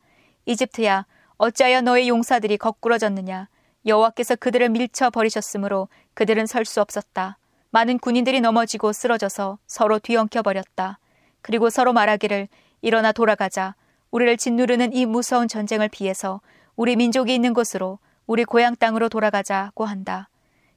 이집트야, 어찌하여 너의 용사들이 거꾸러졌느냐? 여호와께서 그들을 밀쳐 버리셨으므로 그들은 설 수 없었다. 많은 군인들이 넘어지고 쓰러져서 서로 뒤엉켜 버렸다. 그리고 서로 말하기를 일어나 돌아가자. 우리를 짓누르는 이 무서운 전쟁을 피해서 우리 민족이 있는 곳으로 우리 고향 땅으로 돌아가자고 한다.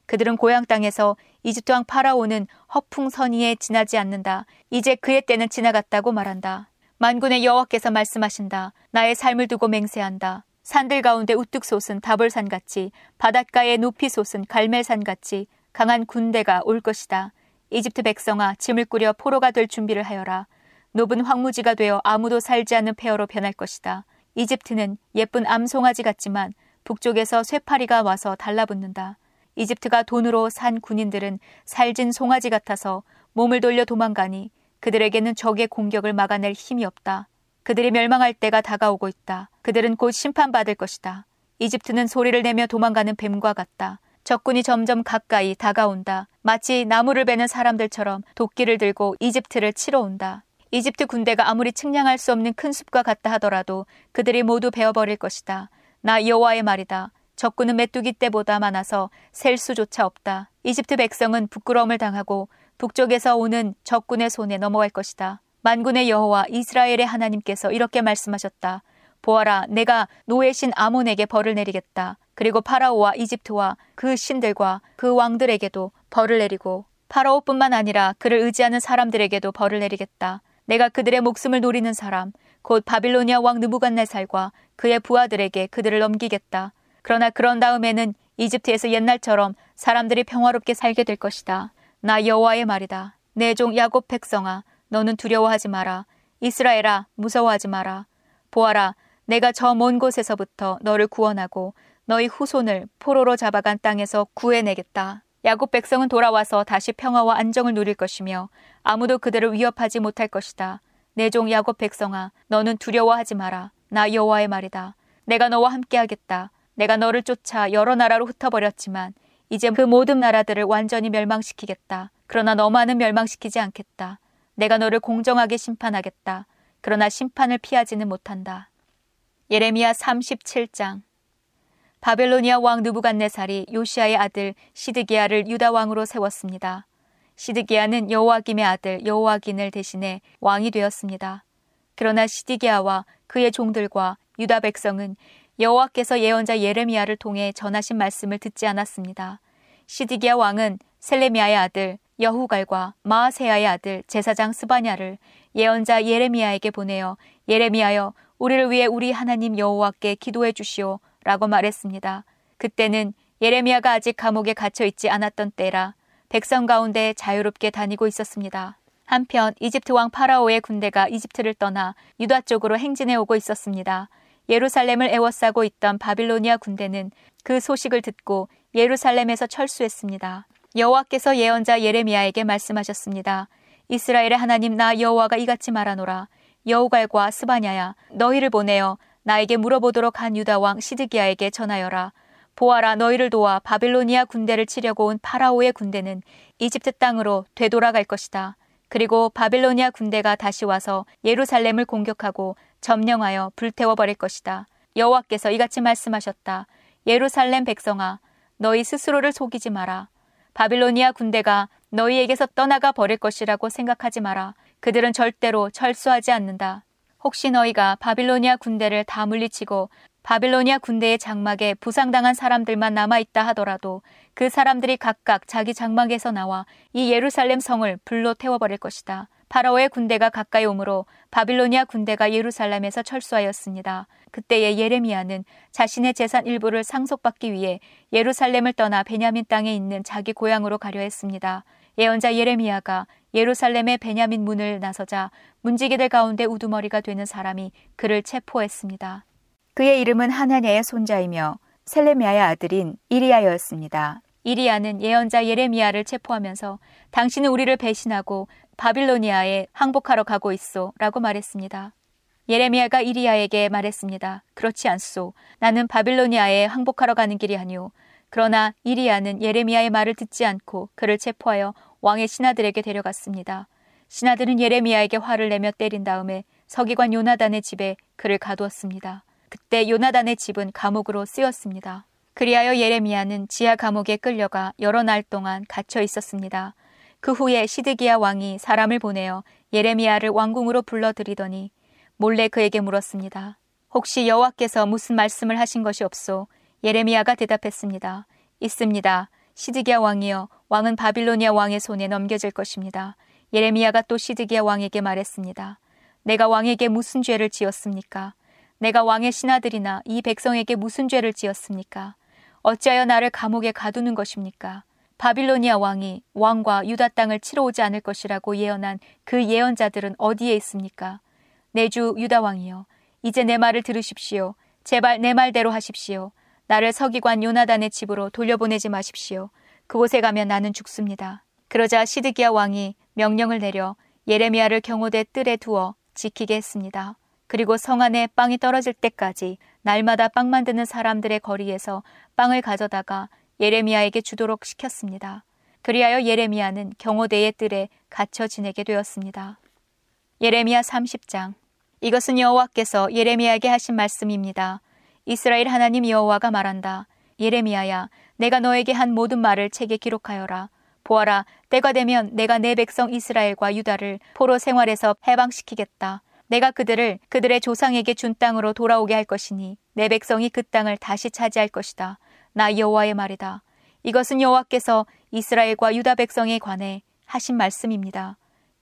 그들은 고향 땅에서 이집트 왕 파라오는 허풍선의에 지나지 않는다. 이제 그의 때는 지나갔다고 말한다. 만군의 여호와께서 말씀하신다. 나의 삶을 두고 맹세한다. 산들 가운데 우뚝 솟은 다볼산 같이 바닷가에 높이 솟은 갈멜산 같이 강한 군대가 올 것이다. 이집트 백성아 짐을 꾸려 포로가 될 준비를 하여라. 높은 황무지가 되어 아무도 살지 않는 폐허로 변할 것이다. 이집트는 예쁜 암송아지 같지만 북쪽에서 쇠파리가 와서 달라붙는다. 이집트가 돈으로 산 군인들은 살진 송아지 같아서 몸을 돌려 도망가니 그들에게는 적의 공격을 막아낼 힘이 없다. 그들이 멸망할 때가 다가오고 있다. 그들은 곧 심판받을 것이다. 이집트는 소리를 내며 도망가는 뱀과 같다. 적군이 점점 가까이 다가온다. 마치 나무를 베는 사람들처럼 도끼를 들고 이집트를 치러 온다. 이집트 군대가 아무리 측량할 수 없는 큰 숲과 같다 하더라도 그들이 모두 베어버릴 것이다. 나 여호와의 말이다. 적군은 메뚜기 때보다 많아서 셀 수조차 없다. 이집트 백성은 부끄러움을 당하고 북쪽에서 오는 적군의 손에 넘어갈 것이다. 만군의 여호와 이스라엘의 하나님께서 이렇게 말씀하셨다. 보아라, 내가 노예신 아몬에게 벌을 내리겠다. 그리고 파라오와 이집트와 그 신들과 그 왕들에게도 벌을 내리고 파라오뿐만 아니라 그를 의지하는 사람들에게도 벌을 내리겠다. 내가 그들의 목숨을 노리는 사람, 곧 바빌로니아 왕 느부갓네살과 그의 부하들에게 그들을 넘기겠다. 그러나 그런 다음에는 이집트에서 옛날처럼 사람들이 평화롭게 살게 될 것이다. 나 여호와의 말이다. 내 종 야곱 백성아, 너는 두려워하지 마라. 이스라엘아, 무서워하지 마라. 보아라, 내가 저 먼 곳에서부터 너를 구원하고 너희 후손을 포로로 잡아간 땅에서 구해내겠다. 야곱 백성은 돌아와서 다시 평화와 안정을 누릴 것이며 아무도 그들을 위협하지 못할 것이다. 내 종 야곱 백성아, 너는 두려워하지 마라. 나 여호와의 말이다. 내가 너와 함께하겠다. 내가 너를 쫓아 여러 나라로 흩어버렸지만 이제 그 모든 나라들을 완전히 멸망시키겠다. 그러나 너만은 멸망시키지 않겠다. 내가 너를 공정하게 심판하겠다. 그러나 심판을 피하지는 못한다. 예레미야 37장 바벨로니아 왕 느부갓네살이 요시아의 아들 시드기야를 유다 왕으로 세웠습니다. 시드기야는 여호와김의 아들 여호와긴을 대신해 왕이 되었습니다. 그러나 시드기야와 그의 종들과 유다 백성은 여호와께서 예언자 예레미야를 통해 전하신 말씀을 듣지 않았습니다. 시드기야 왕은 셀레미야의 아들 여후갈과 마아세야의 아들 제사장 스바냐를 예언자 예레미야에게 보내어 예레미야여 우리를 위해 우리 하나님 여호와께 기도해 주시오 라고 말했습니다. 그때는 예레미야가 아직 감옥에 갇혀 있지 않았던 때라 백성 가운데 자유롭게 다니고 있었습니다. 한편 이집트 왕 파라오의 군대가 이집트를 떠나 유다 쪽으로 행진해 오고 있었습니다. 예루살렘을 애워싸고 있던 바빌로니아 군대는 그 소식을 듣고 예루살렘에서 철수했습니다. 여호와께서 예언자 예레미야에게 말씀하셨습니다. 이스라엘의 하나님 나 여호와가 이같이 말하노라. 여우갈과 스바냐야 너희를 보내어 나에게 물어보도록 한 유다 왕 시드기야에게 전하여라. 보아라 너희를 도와 바빌로니아 군대를 치려고 온 파라오의 군대는 이집트 땅으로 되돌아갈 것이다. 그리고 바빌로니아 군대가 다시 와서 예루살렘을 공격하고 점령하여 불태워 버릴 것이다. 여호와께서 이같이 말씀하셨다. 예루살렘 백성아, 너희 스스로를 속이지 마라. 바빌로니아 군대가 너희에게서 떠나가 버릴 것이라고 생각하지 마라. 그들은 절대로 철수하지 않는다. 혹시 너희가 바빌로니아 군대를 다 물리치고 바빌로니아 군대의 장막에 부상당한 사람들만 남아있다 하더라도 그 사람들이 각각 자기 장막에서 나와 이 예루살렘 성을 불로 태워버릴 것이다. 파라오의 군대가 가까이 오므로 바빌로니아 군대가 예루살렘에서 철수하였습니다. 그때의 예레미야는 자신의 재산 일부를 상속받기 위해 예루살렘을 떠나 베냐민 땅에 있는 자기 고향으로 가려 했습니다. 예언자 예레미야가 예루살렘의 베냐민 문을 나서자 문지기들 가운데 우두머리가 되는 사람이 그를 체포했습니다. 그의 이름은 하나냐의 손자이며 셀레미아의 아들인 이리야였습니다. 이리야는 예언자 예레미야를 체포하면서 당신은 우리를 배신하고 바빌로니아에 항복하러 가고 있소 라고 말했습니다. 예레미야가 이리야에게 말했습니다. 그렇지 않소. 나는 바빌로니아에 항복하러 가는 길이 아니오. 그러나 이리야는 예레미야의 말을 듣지 않고 그를 체포하여 왕의 신하들에게 데려갔습니다. 신하들은 예레미야에게 화를 내며 때린 다음에 서기관 요나단의 집에 그를 가두었습니다. 그때 요나단의 집은 감옥으로 쓰였습니다. 그리하여 예레미야는 지하 감옥에 끌려가 여러 날 동안 갇혀 있었습니다. 그 후에 시드기야 왕이 사람을 보내어 예레미야를 왕궁으로 불러들이더니 몰래 그에게 물었습니다. 혹시 여호와께서 무슨 말씀을 하신 것이 없소? 예레미야가 대답했습니다. 있습니다. 시드기야 왕이여 왕은 바빌로니아 왕의 손에 넘겨질 것입니다. 예레미야가 또 시드기야 왕에게 말했습니다. 내가 왕에게 무슨 죄를 지었습니까? 내가 왕의 신하들이나 이 백성에게 무슨 죄를 지었습니까? 어찌하여 나를 감옥에 가두는 것입니까? 바빌로니아 왕이 왕과 유다 땅을 치러 오지 않을 것이라고 예언한 그 예언자들은 어디에 있습니까? 내 주 유다 왕이여, 이제 내 말을 들으십시오. 제발 내 말대로 하십시오. 나를 서기관 요나단의 집으로 돌려보내지 마십시오. 그곳에 가면 나는 죽습니다. 그러자 시드기야 왕이 명령을 내려 예레미야를 경호대 뜰에 두어 지키게 했습니다. 그리고 성 안에 빵이 떨어질 때까지 날마다 빵 만드는 사람들의 거리에서 빵을 가져다가 예레미야에게 주도록 시켰습니다. 그리하여 예레미야는 경호대의 뜰에 갇혀 지내게 되었습니다. 예레미야 30장 이것은 여호와께서 예레미야에게 하신 말씀입니다. 이스라엘 하나님 여호와가 말한다. 예레미야야, 내가 너에게 한 모든 말을 책에 기록하여라. 보아라, 때가 되면 내가 내 백성 이스라엘과 유다를 포로 생활에서 해방시키겠다. 내가 그들을 그들의 조상에게 준 땅으로 돌아오게 할 것이니 내 백성이 그 땅을 다시 차지할 것이다. 나 여호와의 말이다. 이것은 여호와께서 이스라엘과 유다 백성에 관해 하신 말씀입니다.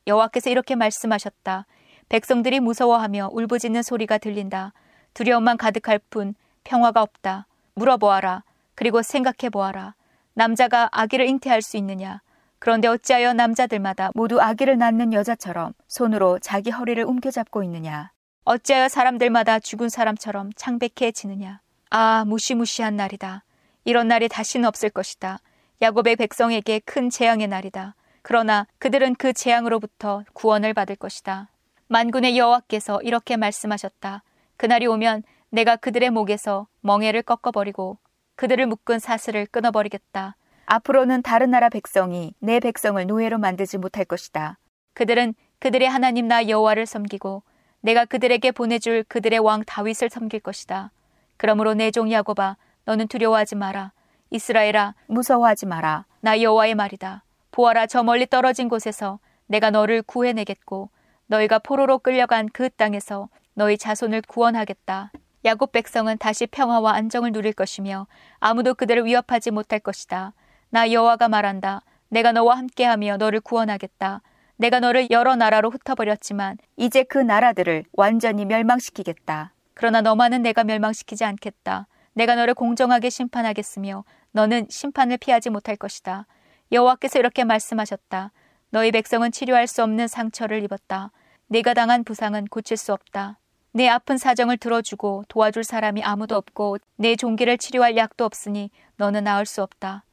여호와께서 이렇게 말씀하셨다. 백성들이 무서워하며 울부짖는 소리가 들린다. 두려움만 가득할 뿐 평화가 없다. 물어보아라. 그리고 생각해 보아라. 남자가 아기를 잉태할 수 있느냐? 그런데 어찌하여 남자들마다 모두 아기를 낳는 여자처럼 손으로 자기 허리를 움켜잡고 있느냐? 어찌하여 사람들마다 죽은 사람처럼 창백해지느냐? 아, 무시무시한 날이다. 이런 날이 다시는 없을 것이다. 야곱의 백성에게 큰 재앙의 날이다. 그러나 그들은 그 재앙으로부터 구원을 받을 것이다. 만군의 여호와께서 이렇게 말씀하셨다. 그날이 오면 내가 그들의 목에서 멍에를 꺾어버리고 그들을 묶은 사슬을 끊어버리겠다. 앞으로는 다른 나라 백성이 내 백성을 노예로 만들지 못할 것이다. 그들은 그들의 하나님 나 여호와를 섬기고 내가 그들에게 보내줄 그들의 왕 다윗을 섬길 것이다. 그러므로 내 종 야곱아 너는 두려워하지 마라. 이스라엘아 무서워하지 마라. 나 여호와의 말이다. 보아라 저 멀리 떨어진 곳에서 내가 너를 구해내겠고 너희가 포로로 끌려간 그 땅에서 너희 자손을 구원하겠다. 야곱 백성은 다시 평화와 안정을 누릴 것이며 아무도 그들을 위협하지 못할 것이다. 나 여호와가 말한다. 내가 너와 함께하며 너를 구원하겠다. 내가 너를 여러 나라로 흩어버렸지만 이제 그 나라들을 완전히 멸망시키겠다. 그러나 너만은 내가 멸망시키지 않겠다. 내가 너를 공정하게 심판하겠으며 너는 심판을 피하지 못할 것이다. 여호와께서 이렇게 말씀하셨다. 너희 백성은 치료할 수 없는 상처를 입었다. 네가 당한 부상은 고칠 수 없다. 내 아픈 사정을 들어주고 도와줄 사람이 아무도 없고 내 종기를 치료할 약도 없으니 너는 나을 수 없다.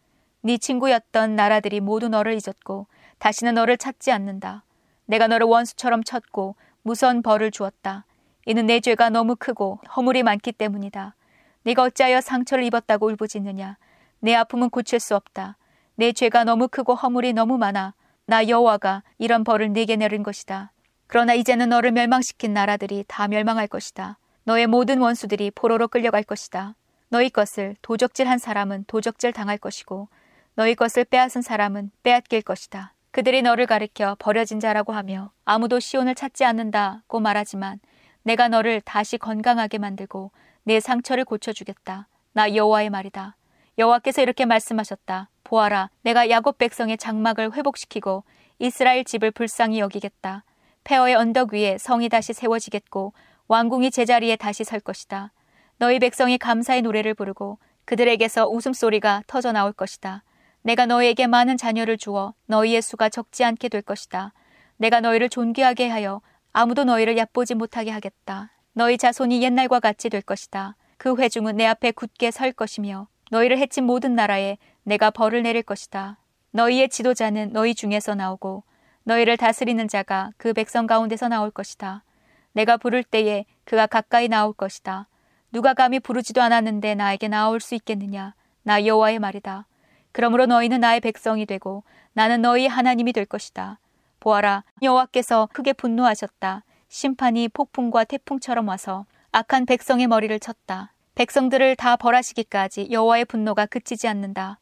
네 친구였던 나라들이 모두 너를 잊었고 다시는 너를 찾지 않는다. 내가 너를 원수처럼 쳤고 무서운 벌을 주었다. 이는 내 죄가 너무 크고 허물이 많기 때문이다. 네가 어찌하여 상처를 입었다고 울부짖느냐? 내 아픔은 고칠 수 없다. 내 죄가 너무 크고 허물이 너무 많아. 나 여호와가 이런 벌을 네게 내린 것이다. 그러나 이제는 너를 멸망시킨 나라들이 다 멸망할 것이다. 너의 모든 원수들이 포로로 끌려갈 것이다. 너희 것을 도적질한 사람은 도적질 당할 것이고 너희 것을 빼앗은 사람은 빼앗길 것이다. 그들이 너를 가리켜 버려진 자라고 하며 아무도 시온을 찾지 않는다고 말하지만 내가 너를 다시 건강하게 만들고 내 상처를 고쳐주겠다. 나 여호와의 말이다. 여호와께서 이렇게 말씀하셨다. 보아라, 내가 야곱 백성의 장막을 회복시키고 이스라엘 집을 불쌍히 여기겠다. 폐허의 언덕 위에 성이 다시 세워지겠고 왕궁이 제자리에 다시 설 것이다. 너희 백성이 감사의 노래를 부르고 그들에게서 웃음소리가 터져 나올 것이다. 내가 너희에게 많은 자녀를 주어 너희의 수가 적지 않게 될 것이다. 내가 너희를 존귀하게 하여 아무도 너희를 얕보지 못하게 하겠다. 너희 자손이 옛날과 같이 될 것이다. 그 회중은 내 앞에 굳게 설 것이며 너희를 해친 모든 나라에 내가 벌을 내릴 것이다. 너희의 지도자는 너희 중에서 나오고 너희를 다스리는 자가 그 백성 가운데서 나올 것이다. 내가 부를 때에 그가 가까이 나올 것이다. 누가 감히 부르지도 않았는데 나에게 나올 수 있겠느냐? 나 여호와의 말이다. 그러므로 너희는 나의 백성이 되고 나는 너희 하나님이 될 것이다. 보아라, 여호와께서 크게 분노하셨다. 심판이 폭풍과 태풍처럼 와서 악한 백성의 머리를 쳤다. 백성들을 다 벌하시기까지 여호와의 분노가 그치지 않는다.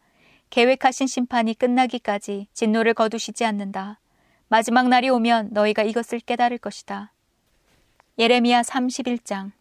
계획하신 심판이 끝나기까지 진노를 거두시지 않는다. 마지막 날이 오면 너희가 이것을 깨달을 것이다. 예레미야 31장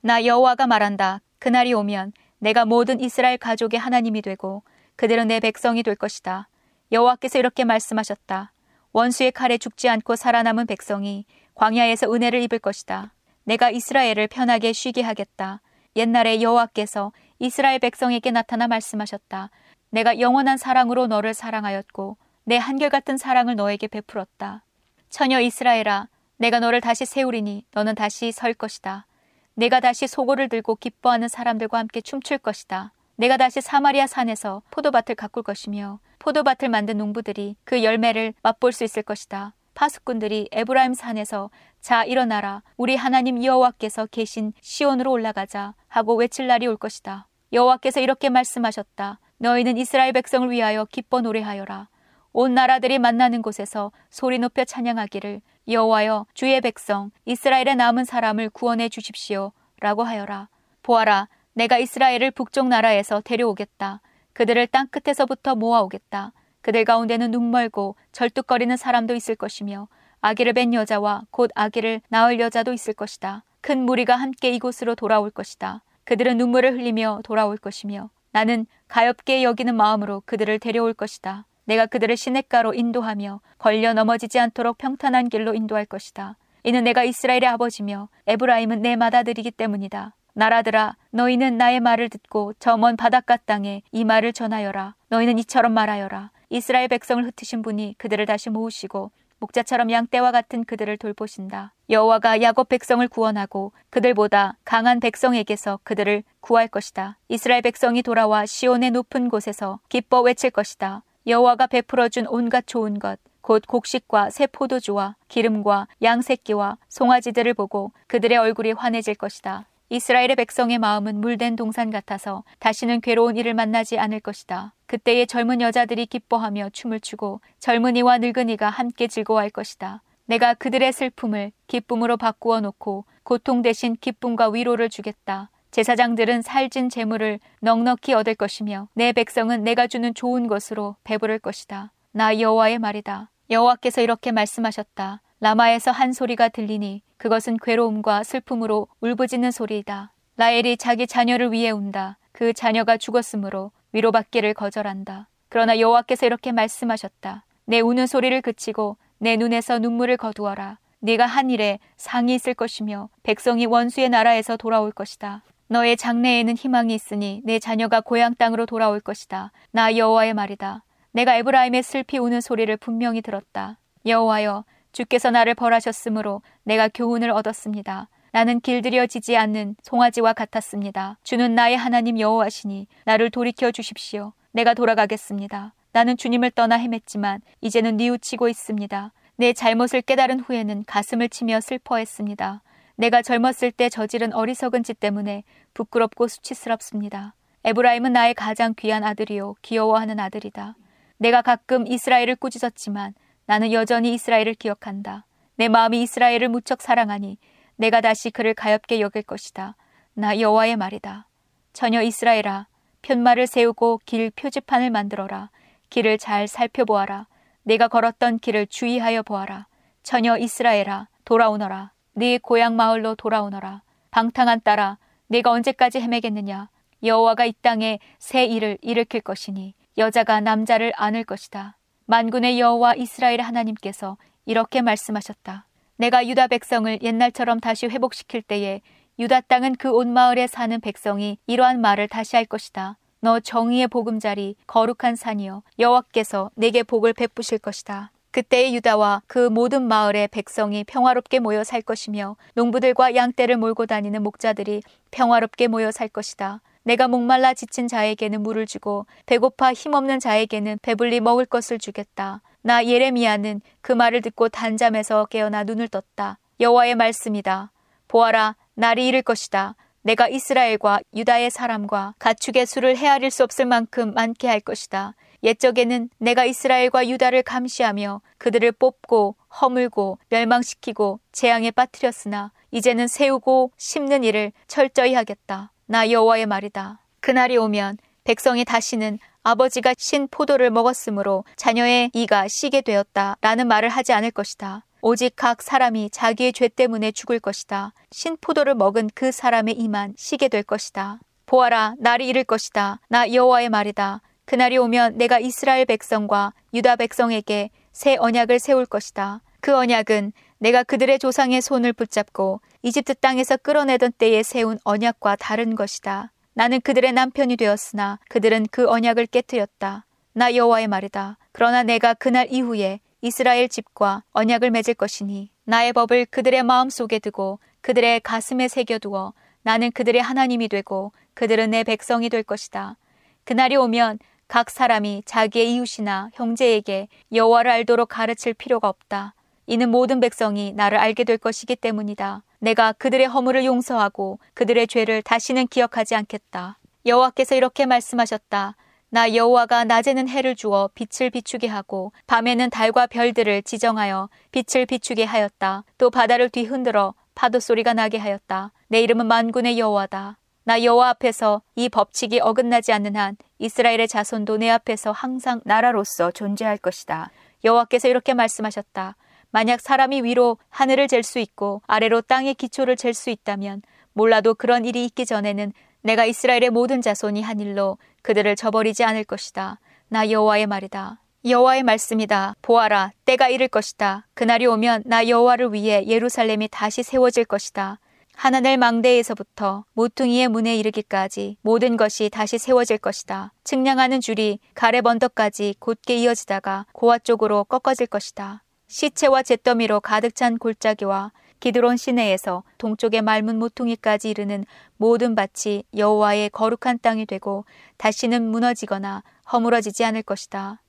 나 여호와가 말한다. 그날이 오면 내가 모든 이스라엘 가족의 하나님이 되고 그들은 내 백성이 될 것이다. 여호와께서 이렇게 말씀하셨다. 원수의 칼에 죽지 않고 살아남은 백성이 광야에서 은혜를 입을 것이다. 내가 이스라엘을 편하게 쉬게 하겠다. 옛날에 여호와께서 이스라엘 백성에게 나타나 말씀하셨다. 내가 영원한 사랑으로 너를 사랑하였고 내 한결같은 사랑을 너에게 베풀었다. 처녀 이스라엘아, 내가 너를 다시 세우리니 너는 다시 설 것이다. 내가 다시 소고를 들고 기뻐하는 사람들과 함께 춤출 것이다. 내가 다시 사마리아 산에서 포도밭을 가꿀 것이며 포도밭을 만든 농부들이 그 열매를 맛볼 수 있을 것이다. 파수꾼들이 에브라임 산에서 자 일어나라 우리 하나님 여호와께서 계신 시온으로 올라가자 하고 외칠 날이 올 것이다. 여호와께서 이렇게 말씀하셨다. 너희는 이스라엘 백성을 위하여 기뻐 노래하여라. 온 나라들이 만나는 곳에서 소리 높여 찬양하기를 여호와여 주의 백성 이스라엘의 남은 사람을 구원해 주십시오라고 하여라. 보아라 내가 이스라엘을 북쪽 나라에서 데려오겠다. 그들을 땅 끝에서부터 모아오겠다. 그들 가운데는 눈멀고 절뚝거리는 사람도 있을 것이며 아기를 뵌 여자와 곧 아기를 낳을 여자도 있을 것이다. 큰 무리가 함께 이곳으로 돌아올 것이다. 그들은 눈물을 흘리며 돌아올 것이며 나는 가엽게 여기는 마음으로 그들을 데려올 것이다. 내가 그들을 시냇가로 인도하며 걸려 넘어지지 않도록 평탄한 길로 인도할 것이다. 이는 내가 이스라엘의 아버지며 에브라임은 내 맏아들이기 때문이다. 나라들아 너희는 나의 말을 듣고 저 먼 바닷가 땅에 이 말을 전하여라. 너희는 이처럼 말하여라. 이스라엘 백성을 흩으신 분이 그들을 다시 모으시고 목자처럼 양떼와 같은 그들을 돌보신다. 여호와가 야곱 백성을 구원하고 그들보다 강한 백성에게서 그들을 구할 것이다. 이스라엘 백성이 돌아와 시온의 높은 곳에서 기뻐 외칠 것이다. 여호와가 베풀어 준 온갖 좋은 것, 곧 곡식과 새 포도주와 기름과 양새끼와 송아지들을 보고 그들의 얼굴이 환해질 것이다. 이스라엘의 백성의 마음은 물된 동산 같아서 다시는 괴로운 일을 만나지 않을 것이다. 그때의 젊은 여자들이 기뻐하며 춤을 추고 젊은이와 늙은이가 함께 즐거워할 것이다. 내가 그들의 슬픔을 기쁨으로 바꾸어 놓고 고통 대신 기쁨과 위로를 주겠다. 제사장들은 살진 재물을 넉넉히 얻을 것이며 내 백성은 내가 주는 좋은 것으로 배부를 것이다. 나 여호와의 말이다. 여호와께서 이렇게 말씀하셨다. 라마에서 한 소리가 들리니 그것은 괴로움과 슬픔으로 울부짖는 소리이다. 라엘이 자기 자녀를 위해 운다. 그 자녀가 죽었으므로 위로받기를 거절한다. 그러나 여호와께서 이렇게 말씀하셨다. 내 우는 소리를 그치고 내 눈에서 눈물을 거두어라. 네가 한 일에 상이 있을 것이며 백성이 원수의 나라에서 돌아올 것이다. 너의 장래에는 희망이 있으니 내 자녀가 고향 땅으로 돌아올 것이다. 나 여호와의 말이다. 내가 에브라임의 슬피 우는 소리를 분명히 들었다. 여호와여 주께서 나를 벌하셨으므로 내가 교훈을 얻었습니다. 나는 길들여지지 않는 송아지와 같았습니다. 주는 나의 하나님 여호와시니 나를 돌이켜 주십시오. 내가 돌아가겠습니다. 나는 주님을 떠나 헤맸지만 이제는 뉘우치고 있습니다. 내 잘못을 깨달은 후에는 가슴을 치며 슬퍼했습니다. 내가 젊었을 때 저지른 어리석은 짓 때문에 부끄럽고 수치스럽습니다. 에브라임은 나의 가장 귀한 아들이요 귀여워하는 아들이다. 내가 가끔 이스라엘을 꾸짖었지만 나는 여전히 이스라엘을 기억한다. 내 마음이 이스라엘을 무척 사랑하니 내가 다시 그를 가엽게 여길 것이다. 나 여호와의 말이다. 전혀 이스라엘아, 편말을 세우고 길 표지판을 만들어라. 길을 잘 살펴보아라. 내가 걸었던 길을 주의하여 보아라. 전혀 이스라엘아, 돌아오너라. 네 고향 마을로 돌아오너라. 방탕한 딸아, 네가 언제까지 헤매겠느냐? 여호와가 이 땅에 새 일을 일으킬 것이니 여자가 남자를 안을 것이다. 만군의 여호와 이스라엘 하나님께서 이렇게 말씀하셨다. 내가 유다 백성을 옛날처럼 다시 회복시킬 때에 유다 땅은 그 온 마을에 사는 백성이 이러한 말을 다시 할 것이다. 너 정의의 보금자리 거룩한 산이여 여호와께서 내게 복을 베푸실 것이다. 그때의 유다와 그 모든 마을의 백성이 평화롭게 모여 살 것이며 농부들과 양떼를 몰고 다니는 목자들이 평화롭게 모여 살 것이다. 내가 목말라 지친 자에게는 물을 주고 배고파 힘없는 자에게는 배불리 먹을 것을 주겠다. 나 예레미야는 그 말을 듣고 단잠에서 깨어나 눈을 떴다. 여호와의 말씀이다. 보아라, 날이 이를 것이다. 내가 이스라엘과 유다의 사람과 가축의 수를 헤아릴 수 없을 만큼 많게 할 것이다. 옛적에는 내가 이스라엘과 유다를 감시하며 그들을 뽑고 허물고 멸망시키고 재앙에 빠뜨렸으나 이제는 세우고 심는 일을 철저히 하겠다. 나 여호와의 말이다. 그날이 오면 백성이 다시는 아버지가 신 포도를 먹었으므로 자녀의 이가 시게 되었다. 라는 말을 하지 않을 것이다. 오직 각 사람이 자기의 죄 때문에 죽을 것이다. 신 포도를 먹은 그 사람의 이만 시게 될 것이다. 보아라, 날이 이를 것이다. 나 여호와의 말이다. 그날이 오면 내가 이스라엘 백성과 유다 백성에게 새 언약을 세울 것이다. 그 언약은 내가 그들의 조상의 손을 붙잡고 이집트 땅에서 끌어내던 때에 세운 언약과 다른 것이다. 나는 그들의 남편이 되었으나 그들은 그 언약을 깨뜨렸다. 나 여호와의 말이다. 그러나 내가 그날 이후에 이스라엘 집과 언약을 맺을 것이니 나의 법을 그들의 마음 속에 두고 그들의 가슴에 새겨두어 나는 그들의 하나님이 되고 그들은 내 백성이 될 것이다. 그날이 오면 각 사람이 자기의 이웃이나 형제에게 여호와를 알도록 가르칠 필요가 없다. 이는 모든 백성이 나를 알게 될 것이기 때문이다. 내가 그들의 허물을 용서하고 그들의 죄를 다시는 기억하지 않겠다. 여호와께서 이렇게 말씀하셨다. 나 여호와가 낮에는 해를 주어 빛을 비추게 하고 밤에는 달과 별들을 지정하여 빛을 비추게 하였다. 또 바다를 뒤흔들어 파도 소리가 나게 하였다. 내 이름은 만군의 여호와다. 나 여호와 앞에서 이 법칙이 어긋나지 않는 한 이스라엘의 자손도 내 앞에서 항상 나라로서 존재할 것이다. 여호와께서 이렇게 말씀하셨다. 만약 사람이 위로 하늘을 잴 수 있고 아래로 땅의 기초를 잴 수 있다면 몰라도 그런 일이 있기 전에는 내가 이스라엘의 모든 자손이 한 일로 그들을 저버리지 않을 것이다. 나 여호와의 말이다. 여호와의 말씀이다. 보아라, 때가 이를 것이다. 그날이 오면 나 여호와를 위해 예루살렘이 다시 세워질 것이다. 하나넬 망대에서부터 모퉁이의 문에 이르기까지 모든 것이 다시 세워질 것이다. 측량하는 줄이 가렙 언덕까지 곧게 이어지다가 고아 쪽으로 꺾어질 것이다. 시체와 잿더미로 가득 찬 골짜기와 기드론 시내에서 동쪽의 맑은 모퉁이까지 이르는 모든 밭이 여호와의 거룩한 땅이 되고 다시는 무너지거나 허물어지지 않을 것이다.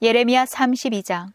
예레미야 32장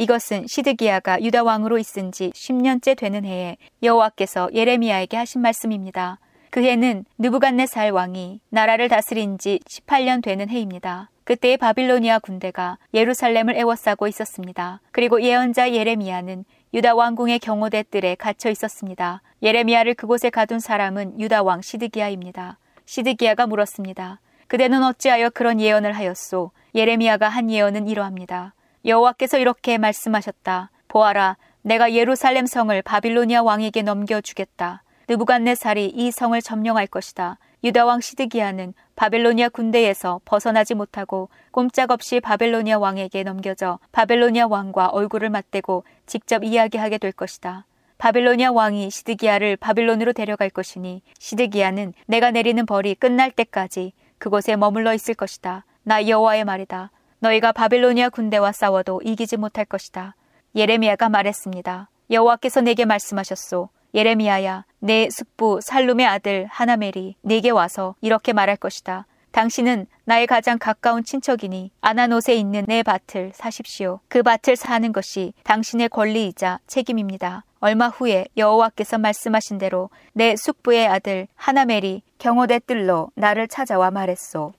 이것은 시드기야가 유다 왕으로 있은 지 10년째 되는 해에 여호와께서 예레미야에게 하신 말씀입니다. 그 해는 느부갓네살 왕이 나라를 다스린 지 18년 되는 해입니다. 그때의 바빌로니아 군대가 예루살렘을 애워싸고 있었습니다. 그리고 예언자 예레미야는 유다 왕궁의 경호대 뜰에 갇혀 있었습니다. 예레미야를 그곳에 가둔 사람은 유다 왕 시드기야입니다. 시드기야가 물었습니다. 그대는 어찌하여 그런 예언을 하였소? 예레미야가 한 예언은 이러합니다. 여호와께서 이렇게 말씀하셨다. 보아라, 내가 예루살렘 성을 바빌로니아 왕에게 넘겨주겠다. 느부갓네살이 이 성을 점령할 것이다. 유다 왕 시드기야는 바벨로니아 군대에서 벗어나지 못하고 꼼짝없이 바벨로니아 왕에게 넘겨져 바벨로니아 왕과 얼굴을 맞대고 직접 이야기하게 될 것이다. 바벨로니아 왕이 시드기야를 바빌론으로 데려갈 것이니 시드기야는 내가 내리는 벌이 끝날 때까지 그곳에 머물러 있을 것이다. 나 여호와의 말이다. 너희가 바빌로니아 군대와 싸워도 이기지 못할 것이다. 예레미야가 말했습니다. 여호와께서 내게 말씀하셨소. 예레미야야, 내 숙부 살룸의 아들 하나멜이 내게 와서 이렇게 말할 것이다. 당신은 나의 가장 가까운 친척이니 아나노스에 있는 내 밭을 사십시오. 그 밭을 사는 것이 당신의 권리이자 책임입니다. 얼마 후에 여호와께서 말씀하신 대로 내 숙부의 아들 하나멜이 경호대 뜰로 나를 찾아와 말했소.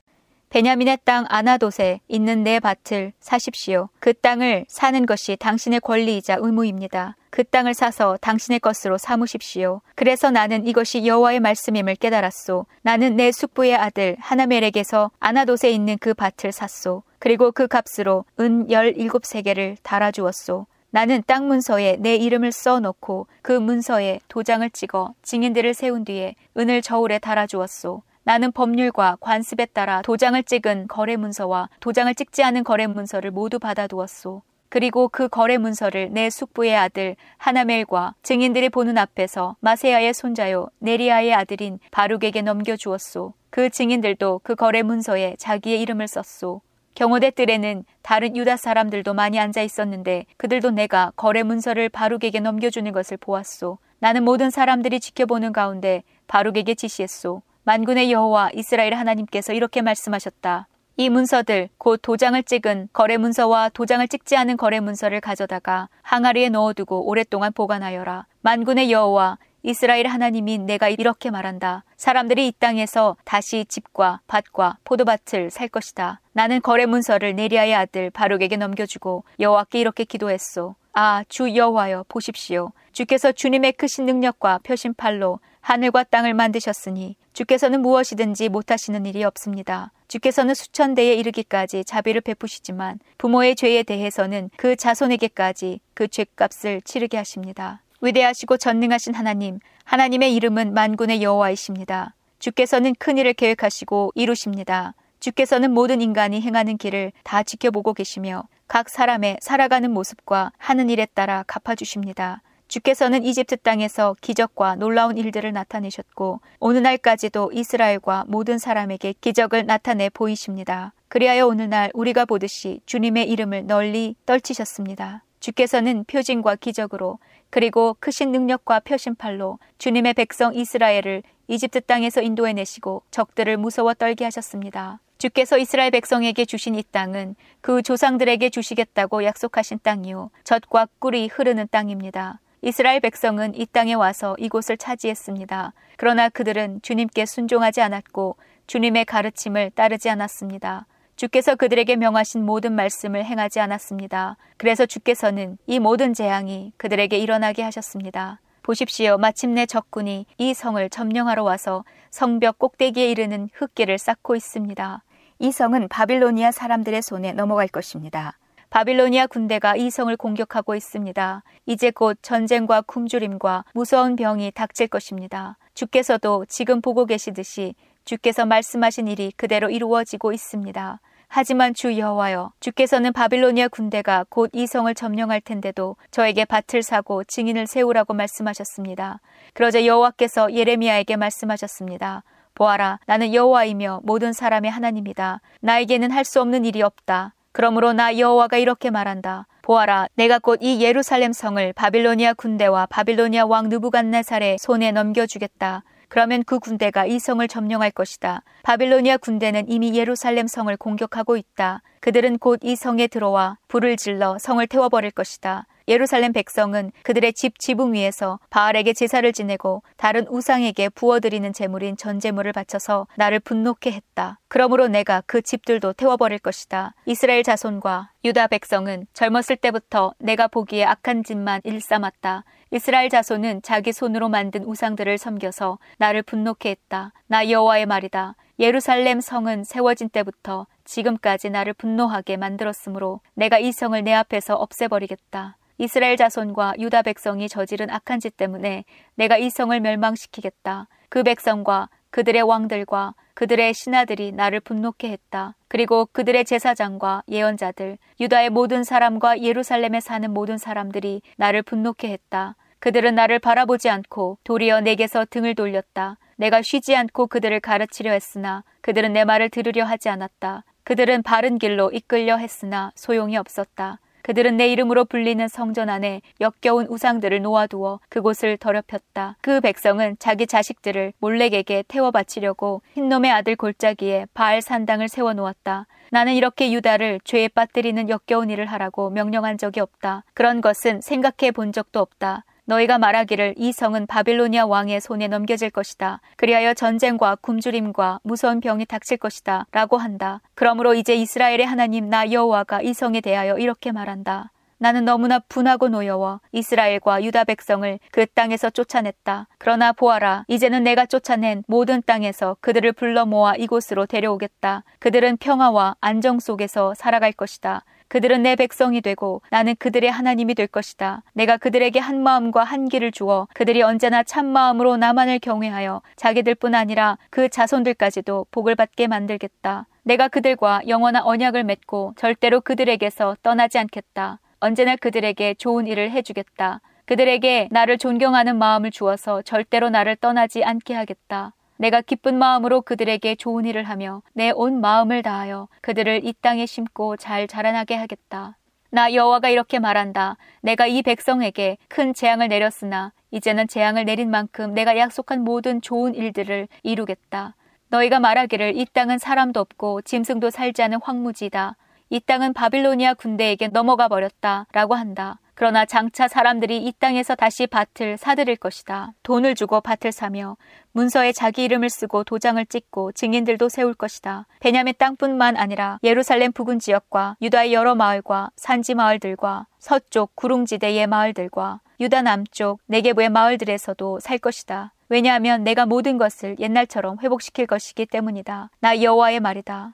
베냐민의 땅 아나돗에 있는 내 밭을 사십시오. 그 땅을 사는 것이 당신의 권리이자 의무입니다. 그 땅을 사서 당신의 것으로 삼으십시오. 그래서 나는 이것이 여호와의 말씀임을 깨달았소. 나는 내 숙부의 아들 하나멜에게서 아나돗에 있는 그 밭을 샀소. 그리고 그 값으로 은 17세계를 달아주었소. 나는 땅 문서에 내 이름을 써놓고 그 문서에 도장을 찍어 증인들을 세운 뒤에 은을 저울에 달아주었소. 나는 법률과 관습에 따라 도장을 찍은 거래 문서와 도장을 찍지 않은 거래 문서를 모두 받아두었소. 그리고 그 거래 문서를 내 숙부의 아들 하나멜과 증인들이 보는 앞에서 마세야의 손자요 네리아의 아들인 바룩에게 넘겨주었소. 그 증인들도 그 거래 문서에 자기의 이름을 썼소. 경호대 뜰에는 다른 유다 사람들도 많이 앉아 있었는데 그들도 내가 거래 문서를 바룩에게 넘겨주는 것을 보았소. 나는 모든 사람들이 지켜보는 가운데 바룩에게 지시했소. 만군의 여호와 이스라엘 하나님께서 이렇게 말씀하셨다. 이 문서들 곧 도장을 찍은 거래 문서와 도장을 찍지 않은 거래 문서를 가져다가 항아리에 넣어두고 오랫동안 보관하여라. 만군의 여호와 이스라엘 하나님인 내가 이렇게 말한다. 사람들이 이 땅에서 다시 집과 밭과 포도밭을 살 것이다. 나는 거래 문서를 네리아의 아들 바룩에게 넘겨주고 여호와께 이렇게 기도했소. 아, 주 여호와여 보십시오. 주께서 주님의 크신 능력과 표신 팔로 하늘과 땅을 만드셨으니 주께서는 무엇이든지 못하시는 일이 없습니다. 주께서는 수천 대에 이르기까지 자비를 베푸시지만 부모의 죄에 대해서는 그 자손에게까지 그 죄값을 치르게 하십니다. 위대하시고 전능하신 하나님, 하나님의 이름은 만군의 여호와이십니다. 주께서는 큰 일을 계획하시고 이루십니다. 주께서는 모든 인간이 행하는 길을 다 지켜보고 계시며 각 사람의 살아가는 모습과 하는 일에 따라 갚아주십니다. 주께서는 이집트 땅에서 기적과 놀라운 일들을 나타내셨고 오늘날까지도 이스라엘과 모든 사람에게 기적을 나타내 보이십니다. 그리하여 오늘날 우리가 보듯이 주님의 이름을 널리 떨치셨습니다. 주께서는 표징과 기적으로 그리고 크신 능력과 표심팔로 주님의 백성 이스라엘을 이집트 땅에서 인도해내시고 적들을 무서워 떨게 하셨습니다. 주께서 이스라엘 백성에게 주신 이 땅은 그 조상들에게 주시겠다고 약속하신 땅이요. 젖과 꿀이 흐르는 땅입니다. 이스라엘 백성은 이 땅에 와서 이곳을 차지했습니다. 그러나 그들은 주님께 순종하지 않았고 주님의 가르침을 따르지 않았습니다. 주께서 그들에게 명하신 모든 말씀을 행하지 않았습니다. 그래서 주께서는 이 모든 재앙이 그들에게 일어나게 하셨습니다. 보십시오. 마침내 적군이 이 성을 점령하러 와서 성벽 꼭대기에 이르는 흙길을 쌓고 있습니다. 이 성은 바빌로니아 사람들의 손에 넘어갈 것입니다. 바빌로니아 군대가 이 성을 공격하고 있습니다. 이제 곧 전쟁과 굶주림과 무서운 병이 닥칠 것입니다. 주께서도 지금 보고 계시듯이 주께서 말씀하신 일이 그대로 이루어지고 있습니다. 하지만 주 여호와여 주께서는 바빌로니아 군대가 곧 이 성을 점령할 텐데도 저에게 밭을 사고 증인을 세우라고 말씀하셨습니다. 그러자 여호와께서 예레미야에게 말씀하셨습니다. 보아라 나는 여호와이며 모든 사람의 하나님이다. 나에게는 할 수 없는 일이 없다. 그러므로 나 여호와가 이렇게 말한다. 보아라 내가 곧 이 예루살렘 성을 바빌로니아 군대와 바빌로니아 왕 느부갓네살의 손에 넘겨주겠다. 그러면 그 군대가 이 성을 점령할 것이다. 바빌로니아 군대는 이미 예루살렘 성을 공격하고 있다. 그들은 곧 이 성에 들어와 불을 질러 성을 태워버릴 것이다. 예루살렘 백성은 그들의 집 지붕 위에서 바알에게 제사를 지내고 다른 우상에게 부어드리는 제물인 전제물을 바쳐서 나를 분노케 했다. 그러므로 내가 그 집들도 태워버릴 것이다. 이스라엘 자손과 유다 백성은 젊었을 때부터 내가 보기에 악한 짓만 일삼았다. 이스라엘 자손은 자기 손으로 만든 우상들을 섬겨서 나를 분노케 했다. 나 여호와의 말이다. 예루살렘 성은 세워진 때부터 지금까지 나를 분노하게 만들었으므로 내가 이 성을 내 앞에서 없애버리겠다. 이스라엘 자손과 유다 백성이 저지른 악한 짓 때문에 내가 이 성을 멸망시키겠다. 그 백성과 그들의 왕들과 그들의 신하들이 나를 분노케 했다. 그리고 그들의 제사장과 예언자들, 유다의 모든 사람과 예루살렘에 사는 모든 사람들이 나를 분노케 했다. 그들은 나를 바라보지 않고 도리어 내게서 등을 돌렸다. 내가 쉬지 않고 그들을 가르치려 했으나 그들은 내 말을 들으려 하지 않았다. 그들은 바른 길로 이끌려 했으나 소용이 없었다. 그들은 내 이름으로 불리는 성전 안에 역겨운 우상들을 놓아두어 그곳을 더럽혔다. 그 백성은 자기 자식들을 몰렉에게 태워 바치려고 흰놈의 아들 골짜기에 바알 산당을 세워 놓았다. 나는 이렇게 유다를 죄에 빠뜨리는 역겨운 일을 하라고 명령한 적이 없다. 그런 것은 생각해 본 적도 없다. 너희가 말하기를 이 성은 바빌로니아 왕의 손에 넘겨질 것이다. 그리하여 전쟁과 굶주림과 무서운 병이 닥칠 것이다. 라고 한다. 그러므로 이제 이스라엘의 하나님 나 여호와가 이 성에 대하여 이렇게 말한다. 나는 너무나 분하고 노여워 이스라엘과 유다 백성을 그 땅에서 쫓아냈다. 그러나 보아라, 이제는 내가 쫓아낸 모든 땅에서 그들을 불러 모아 이곳으로 데려오겠다. 그들은 평화와 안정 속에서 살아갈 것이다. 그들은 내 백성이 되고 나는 그들의 하나님이 될 것이다. 내가 그들에게 한 마음과 한 길을 주어 그들이 언제나 참 마음으로 나만을 경외하여 자기들뿐 아니라 그 자손들까지도 복을 받게 만들겠다. 내가 그들과 영원한 언약을 맺고 절대로 그들에게서 떠나지 않겠다. 언제나 그들에게 좋은 일을 해주겠다. 그들에게 나를 존경하는 마음을 주어서 절대로 나를 떠나지 않게 하겠다. 내가 기쁜 마음으로 그들에게 좋은 일을 하며 내 온 마음을 다하여 그들을 이 땅에 심고 잘 자라나게 하겠다. 나 여호와가 이렇게 말한다. 내가 이 백성에게 큰 재앙을 내렸으나 이제는 재앙을 내린 만큼 내가 약속한 모든 좋은 일들을 이루겠다. 너희가 말하기를 이 땅은 사람도 없고 짐승도 살지 않은 황무지다. 이 땅은 바빌로니아 군대에게 넘어가 버렸다. 라고 한다. 그러나 장차 사람들이 이 땅에서 다시 밭을 사들일 것이다. 돈을 주고 밭을 사며 문서에 자기 이름을 쓰고 도장을 찍고 증인들도 세울 것이다. 베냐민 땅뿐만 아니라 예루살렘 부근 지역과 유다의 여러 마을과 산지 마을들과 서쪽 구릉지대의 마을들과 유다 남쪽 내게부의 마을들에서도 살 것이다. 왜냐하면 내가 모든 것을 옛날처럼 회복시킬 것이기 때문이다. 나 여호와의 말이다.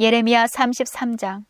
예레미야 33장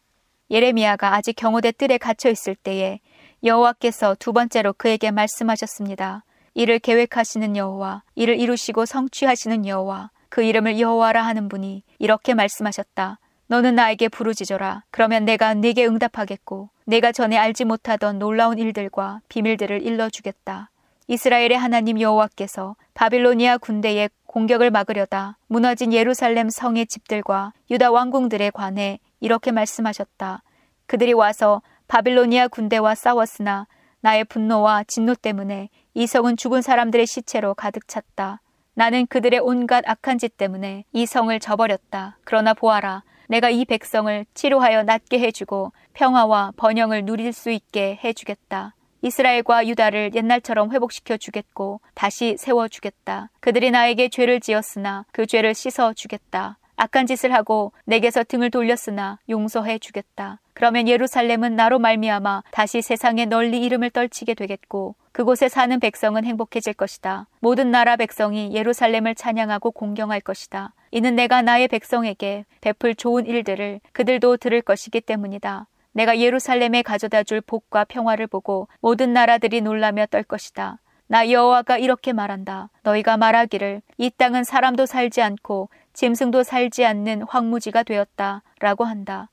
예레미야가 아직 경호대 뜰에 갇혀 있을 때에 여호와께서 두 번째로 그에게 말씀하셨습니다. 이를 계획하시는 여호와, 이를 이루시고 성취하시는 여호와, 그 이름을 여호와라 하는 분이 이렇게 말씀하셨다. 너는 나에게 부르짖어라. 그러면 내가 네게 응답하겠고, 내가 전에 알지 못하던 놀라운 일들과 비밀들을 일러주겠다. 이스라엘의 하나님 여호와께서 바빌로니아 군대의 공격을 막으려다 무너진 예루살렘 성의 집들과 유다 왕궁들에 관해 이렇게 말씀하셨다. 그들이 와서 바빌로니아 군대와 싸웠으나 나의 분노와 진노 때문에 이 성은 죽은 사람들의 시체로 가득 찼다. 나는 그들의 온갖 악한 짓 때문에 이 성을 저버렸다. 그러나 보아라. 내가 이 백성을 치료하여 낫게 해주고 평화와 번영을 누릴 수 있게 해주겠다. 이스라엘과 유다를 옛날처럼 회복시켜 주겠고 다시 세워 주겠다. 그들이 나에게 죄를 지었으나 그 죄를 씻어 주겠다. 악한 짓을 하고 내게서 등을 돌렸으나 용서해 주겠다. 그러면 예루살렘은 나로 말미암아 다시 세상에 널리 이름을 떨치게 되겠고 그곳에 사는 백성은 행복해질 것이다. 모든 나라 백성이 예루살렘을 찬양하고 공경할 것이다. 이는 내가 나의 백성에게 베풀 좋은 일들을 그들도 들을 것이기 때문이다. 내가 예루살렘에 가져다 줄 복과 평화를 보고 모든 나라들이 놀라며 떨 것이다. 나 여호와가 이렇게 말한다. 너희가 말하기를 이 땅은 사람도 살지 않고 짐승도 살지 않는 황무지가 되었다. 라고 한다.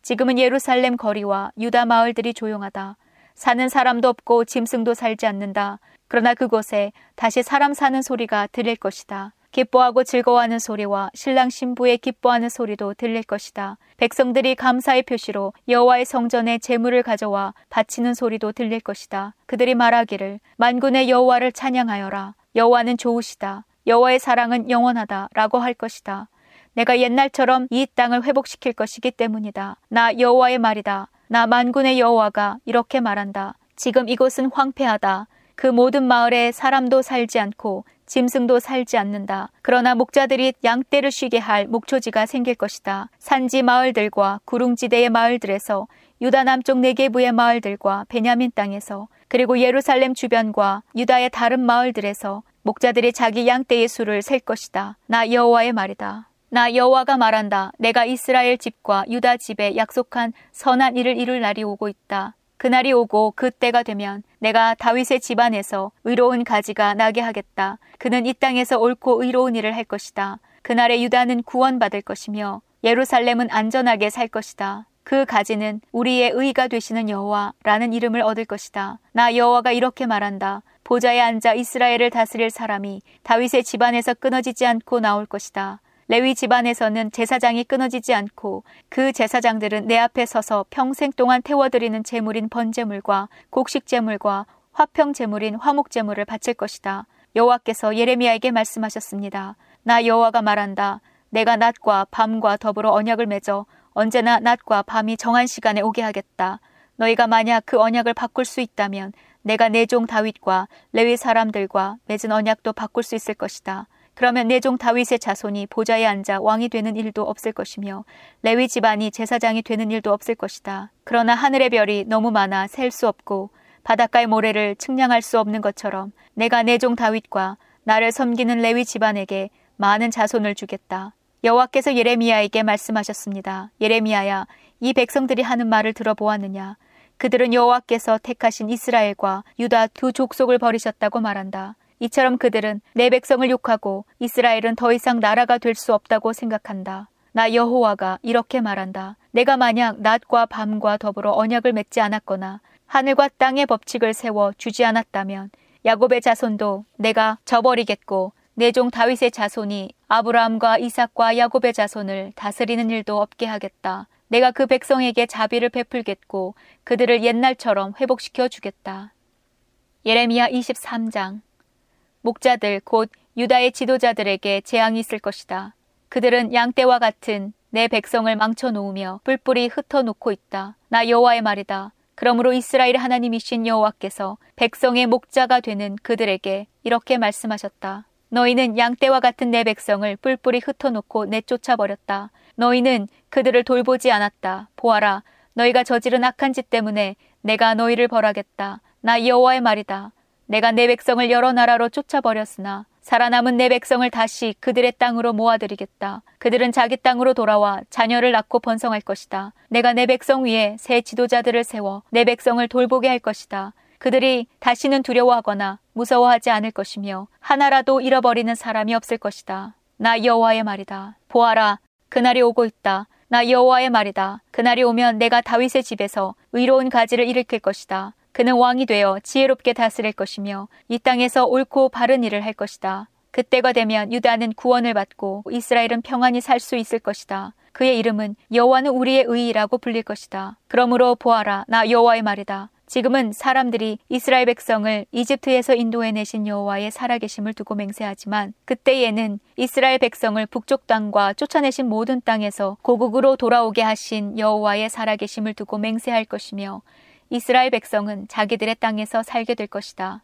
지금은 예루살렘 거리와 유다 마을들이 조용하다. 사는 사람도 없고 짐승도 살지 않는다. 그러나 그곳에 다시 사람 사는 소리가 들릴 것이다. 기뻐하고 즐거워하는 소리와 신랑 신부의 기뻐하는 소리도 들릴 것이다. 백성들이 감사의 표시로 여호와의 성전에 제물을 가져와 바치는 소리도 들릴 것이다. 그들이 말하기를 만군의 여호와를 찬양하여라. 여호와는 좋으시다. 여호와의 사랑은 영원하다라고 할 것이다. 내가 옛날처럼 이 땅을 회복시킬 것이기 때문이다. 나 여호와의 말이다. 나 만군의 여호와가 이렇게 말한다. 지금 이곳은 황폐하다. 그 모든 마을에 사람도 살지 않고 짐승도 살지 않는다. 그러나 목자들이 양떼를 쉬게 할 목초지가 생길 것이다. 산지 마을들과 구릉지대의 마을들에서 유다 남쪽 네게부의 마을들과 베냐민 땅에서 그리고 예루살렘 주변과 유다의 다른 마을들에서 목자들이 자기 양떼의 수를 셀 것이다. 나 여호와의 말이다. 나 여호와가 말한다. 내가 이스라엘 집과 유다 집에 약속한 선한 일을 이룰 날이 오고 있다. 그날이 오고 그 때가 되면 내가 다윗의 집안에서 의로운 가지가 나게 하겠다. 그는 이 땅에서 옳고 의로운 일을 할 것이다. 그날에 유다는 구원받을 것이며 예루살렘은 안전하게 살 것이다. 그 가지는 우리의 의가 되시는 여호와라는 이름을 얻을 것이다. 나 여호와가 이렇게 말한다. 보좌에 앉아 이스라엘을 다스릴 사람이 다윗의 집안에서 끊어지지 않고 나올 것이다. 레위 집안에서는 제사장이 끊어지지 않고 그 제사장들은 내 앞에 서서 평생 동안 태워드리는 제물인 번제물과 곡식 제물과 화평 제물인 화목 제물을 바칠 것이다. 여호와께서 예레미야에게 말씀하셨습니다. 나 여호와가 말한다. 내가 낮과 밤과 더불어 언약을 맺어 언제나 낮과 밤이 정한 시간에 오게 하겠다. 너희가 만약 그 언약을 바꿀 수 있다면 내가 내 종 다윗과 레위 사람들과 맺은 언약도 바꿀 수 있을 것이다. 그러면 내 종 다윗의 자손이 보좌에 앉아 왕이 되는 일도 없을 것이며 레위 집안이 제사장이 되는 일도 없을 것이다. 그러나 하늘의 별이 너무 많아 셀 수 없고 바닷가의 모래를 측량할 수 없는 것처럼 내가 내 종 다윗과 나를 섬기는 레위 집안에게 많은 자손을 주겠다. 여호와께서 예레미야에게 말씀하셨습니다. 예레미야야, 이 백성들이 하는 말을 들어보았느냐? 그들은 여호와께서 택하신 이스라엘과 유다 두 족속을 버리셨다고 말한다. 이처럼 그들은 내 백성을 욕하고 이스라엘은 더 이상 나라가 될 수 없다고 생각한다. 나 여호와가 이렇게 말한다. 내가 만약 낮과 밤과 더불어 언약을 맺지 않았거나 하늘과 땅의 법칙을 세워 주지 않았다면 야곱의 자손도 내가 저버리겠고 내 종 다윗의 자손이 아브라함과 이삭과 야곱의 자손을 다스리는 일도 없게 하겠다. 내가 그 백성에게 자비를 베풀겠고 그들을 옛날처럼 회복시켜 주겠다. 예레미야 23장 목자들 곧 유다의 지도자들에게 재앙이 있을 것이다. 그들은 양떼와 같은 내 백성을 망쳐 놓으며 뿔뿔이 흩어 놓고 있다. 나 여호와의 말이다. 그러므로 이스라엘 하나님이신 여호와께서 백성의 목자가 되는 그들에게 이렇게 말씀하셨다. 너희는 양떼와 같은 내 백성을 뿔뿔이 흩어놓고 내쫓아 버렸다. 너희는 그들을 돌보지 않았다. 보아라, 너희가 저지른 악한 짓 때문에 내가 너희를 벌하겠다. 나 여호와의 말이다. 내가 내 백성을 여러 나라로 쫓아버렸으나 살아남은 내 백성을 다시 그들의 땅으로 모아들이겠다. 그들은 자기 땅으로 돌아와 자녀를 낳고 번성할 것이다. 내가 내 백성 위에 새 지도자들을 세워 내 백성을 돌보게 할 것이다. 그들이 다시는 두려워하거나 무서워하지 않을 것이며 하나라도 잃어버리는 사람이 없을 것이다. 나 여호와의 말이다. 보아라, 그날이 오고 있다. 나 여호와의 말이다. 그날이 오면 내가 다윗의 집에서 의로운 가지를 일으킬 것이다. 그는 왕이 되어 지혜롭게 다스릴 것이며 이 땅에서 옳고 바른 일을 할 것이다. 그때가 되면 유다는 구원을 받고 이스라엘은 평안히 살 수 있을 것이다. 그의 이름은 여호와는 우리의 의이라고 불릴 것이다. 그러므로 보아라, 나 여호와의 말이다. 지금은 사람들이 이스라엘 백성을 이집트에서 인도해 내신 여호와의 살아계심을 두고 맹세하지만 그때에는 이스라엘 백성을 북쪽 땅과 쫓아내신 모든 땅에서 고국으로 돌아오게 하신 여호와의 살아계심을 두고 맹세할 것이며 이스라엘 백성은 자기들의 땅에서 살게 될 것이다.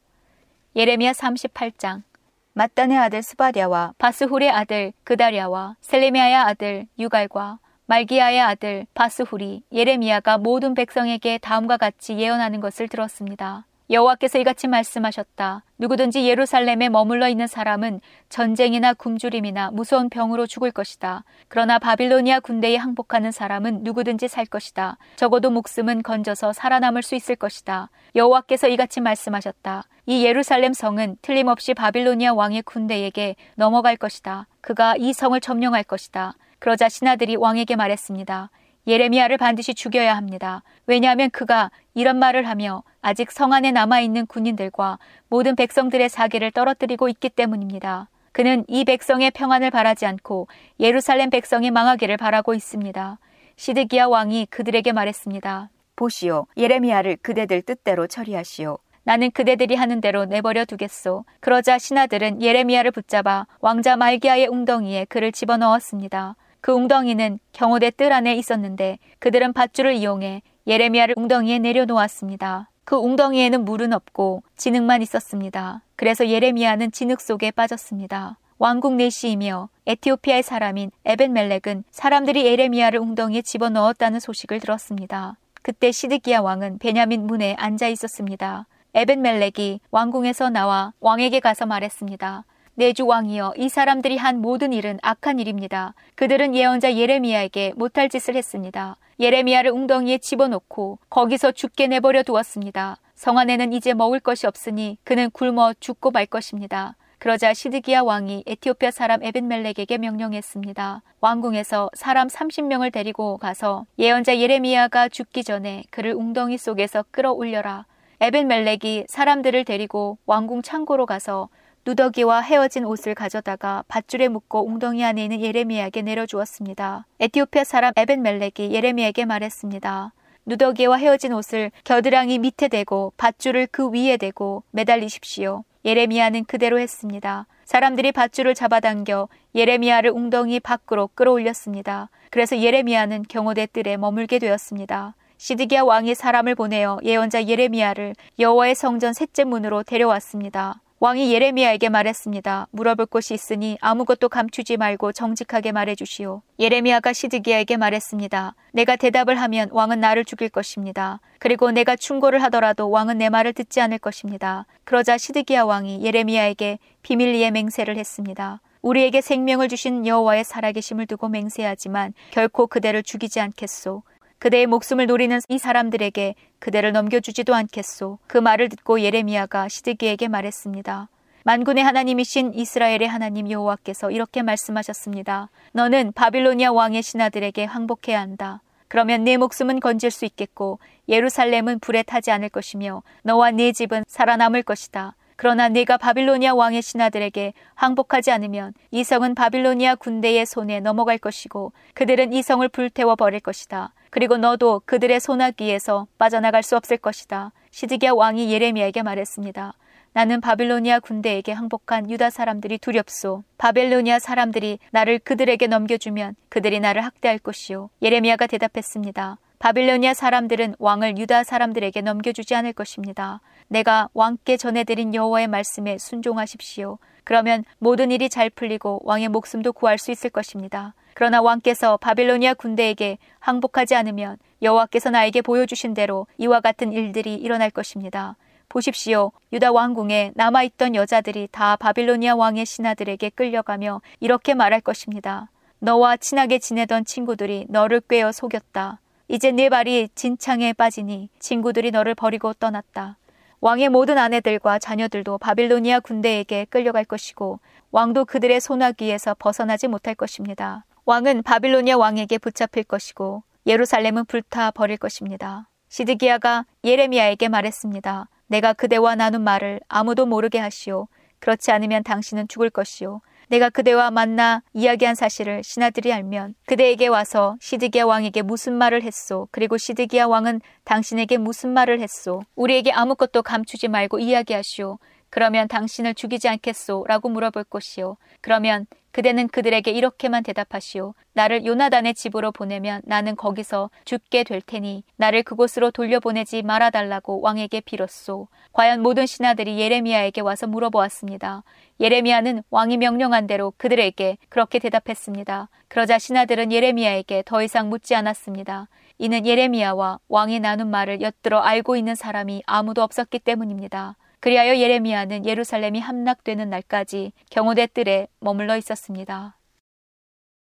예레미야 38장 마단의 아들 스바랴와 바스훌의 아들 그다랴와 셀레미아의 아들 유갈과 말기야의 아들 바스훌이 예레미야가 모든 백성에게 다음과 같이 예언하는 것을 들었습니다. 여호와께서 이같이 말씀하셨다. 누구든지 예루살렘에 머물러 있는 사람은 전쟁이나 굶주림이나 무서운 병으로 죽을 것이다. 그러나 바빌로니아 군대에 항복하는 사람은 누구든지 살 것이다. 적어도 목숨은 건져서 살아남을 수 있을 것이다. 여호와께서 이같이 말씀하셨다. 이 예루살렘 성은 틀림없이 바빌로니아 왕의 군대에게 넘어갈 것이다. 그가 이 성을 점령할 것이다. 그러자 신하들이 왕에게 말했습니다. 예레미야를 반드시 죽여야 합니다. 왜냐하면 그가 이런 말을 하며 아직 성 안에 남아있는 군인들과 모든 백성들의 사기를 떨어뜨리고 있기 때문입니다. 그는 이 백성의 평안을 바라지 않고 예루살렘 백성이 망하기를 바라고 있습니다. 시드기야 왕이 그들에게 말했습니다. 보시오, 예레미야를 그대들 뜻대로 처리하시오. 나는 그대들이 하는 대로 내버려 두겠소. 그러자 신하들은 예레미야를 붙잡아 왕자 말기야의 웅덩이에 그를 집어넣었습니다. 그 웅덩이는 경호대 뜰 안에 있었는데 그들은 밧줄을 이용해 예레미야를 웅덩이에 내려놓았습니다. 그 웅덩이에는 물은 없고 진흙만 있었습니다. 그래서 예레미야는 진흙 속에 빠졌습니다. 왕국 내시이며 에티오피아의 사람인 에벤멜렉은 사람들이 예레미야를 웅덩이에 집어넣었다는 소식을 들었습니다. 그때 시드기야 왕은 베냐민 문에 앉아 있었습니다. 에벤멜렉이 왕궁에서 나와 왕에게 가서 말했습니다. 내주 왕이여 이 사람들이 한 모든 일은 악한 일입니다. 그들은 예언자 예레미야에게 못할 짓을 했습니다. 예레미야를 웅덩이에 집어넣고 거기서 죽게 내버려 두었습니다. 성 안에는 이제 먹을 것이 없으니 그는 굶어 죽고 말 것입니다. 그러자 시드기야 왕이 에티오피아 사람 에벤멜렉에게 명령했습니다. 왕궁에서 사람 30명을 데리고 가서 예언자 예레미야가 죽기 전에 그를 웅덩이 속에서 끌어올려라. 에벤멜렉이 사람들을 데리고 왕궁 창고로 가서 누더기와 헤어진 옷을 가져다가 밧줄에 묶고 웅덩이 안에 있는 예레미야에게 내려주었습니다. 에티오피아 사람 에벤멜렉이 예레미야에게 말했습니다. 누더기와 헤어진 옷을 겨드랑이 밑에 대고 밧줄을 그 위에 대고 매달리십시오. 예레미야는 그대로 했습니다. 사람들이 밧줄을 잡아당겨 예레미야를 웅덩이 밖으로 끌어올렸습니다. 그래서 예레미야는 경호대 뜰에 머물게 되었습니다. 시드기야 왕이 사람을 보내어 예언자 예레미야를 여호와의 성전 셋째 문으로 데려왔습니다. 왕이 예레미야에게 말했습니다. 물어볼 곳이 있으니 아무것도 감추지 말고 정직하게 말해 주시오. 예레미야가 시드기야에게 말했습니다. 내가 대답을 하면 왕은 나를 죽일 것입니다. 그리고 내가 충고를 하더라도 왕은 내 말을 듣지 않을 것입니다. 그러자 시드기야 왕이 예레미야에게 비밀리에 맹세를 했습니다. 우리에게 생명을 주신 여호와의 살아계심을 두고 맹세하지만 결코 그대를 죽이지 않겠소. 그대의 목숨을 노리는 이 사람들에게 그대를 넘겨주지도 않겠소. 그 말을 듣고 예레미야가 시드기에게 말했습니다. 만군의 하나님이신 이스라엘의 하나님 여호와께서 이렇게 말씀하셨습니다. 너는 바빌로니아 왕의 신하들에게 항복해야 한다. 그러면 내 목숨은 건질 수 있겠고 예루살렘은 불에 타지 않을 것이며 너와 네 집은 살아남을 것이다. 그러나 네가 바빌로니아 왕의 신하들에게 항복하지 않으면 이 성은 바빌로니아 군대의 손에 넘어갈 것이고 그들은 이 성을 불태워 버릴 것이다. 그리고 너도 그들의 소나기에서 빠져나갈 수 없을 것이다. 시드기야 왕이 예레미야에게 말했습니다. 나는 바빌로니아 군대에게 항복한 유다 사람들이 두렵소. 바빌로니아 사람들이 나를 그들에게 넘겨주면 그들이 나를 학대할 것이요. 예레미야가 대답했습니다. 바빌로니아 사람들은 왕을 유다 사람들에게 넘겨주지 않을 것입니다. 내가 왕께 전해드린 여호와의 말씀에 순종하십시오. 그러면 모든 일이 잘 풀리고 왕의 목숨도 구할 수 있을 것입니다. 그러나 왕께서 바빌로니아 군대에게 항복하지 않으면 여호와께서 나에게 보여주신 대로 이와 같은 일들이 일어날 것입니다. 보십시오. 유다 왕궁에 남아있던 여자들이 다 바빌로니아 왕의 신하들에게 끌려가며 이렇게 말할 것입니다. 너와 친하게 지내던 친구들이 너를 꿰어 속였다. 이제 네 발이 진창에 빠지니 친구들이 너를 버리고 떠났다. 왕의 모든 아내들과 자녀들도 바빌로니아 군대에게 끌려갈 것이고 왕도 그들의 소나기에서 벗어나지 못할 것입니다. 왕은 바빌로니아 왕에게 붙잡힐 것이고 예루살렘은 불타 버릴 것입니다. 시드기야가 예레미야에게 말했습니다. 내가 그대와 나눈 말을 아무도 모르게 하시오. 그렇지 않으면 당신은 죽을 것이오. 내가 그대와 만나 이야기한 사실을 신하들이 알면 그대에게 와서 시드기야 왕에게 무슨 말을 했소. 그리고 시드기야 왕은 당신에게 무슨 말을 했소. 우리에게 아무것도 감추지 말고 이야기하시오. 그러면 당신을 죽이지 않겠소? 라고 물어볼 것이요. 그러면 그대는 그들에게 이렇게만 대답하시오. 나를 요나단의 집으로 보내면 나는 거기서 죽게 될 테니 나를 그곳으로 돌려보내지 말아달라고 왕에게 빌었소. 과연 모든 신하들이 예레미야에게 와서 물어보았습니다. 예레미야는 왕이 명령한 대로 그들에게 그렇게 대답했습니다. 그러자 신하들은 예레미야에게 더 이상 묻지 않았습니다. 이는 예레미야와 왕이 나눈 말을 엿들어 알고 있는 사람이 아무도 없었기 때문입니다. 그리하여 예레미야는 예루살렘이 함락되는 날까지 경호대 뜰에 머물러 있었습니다.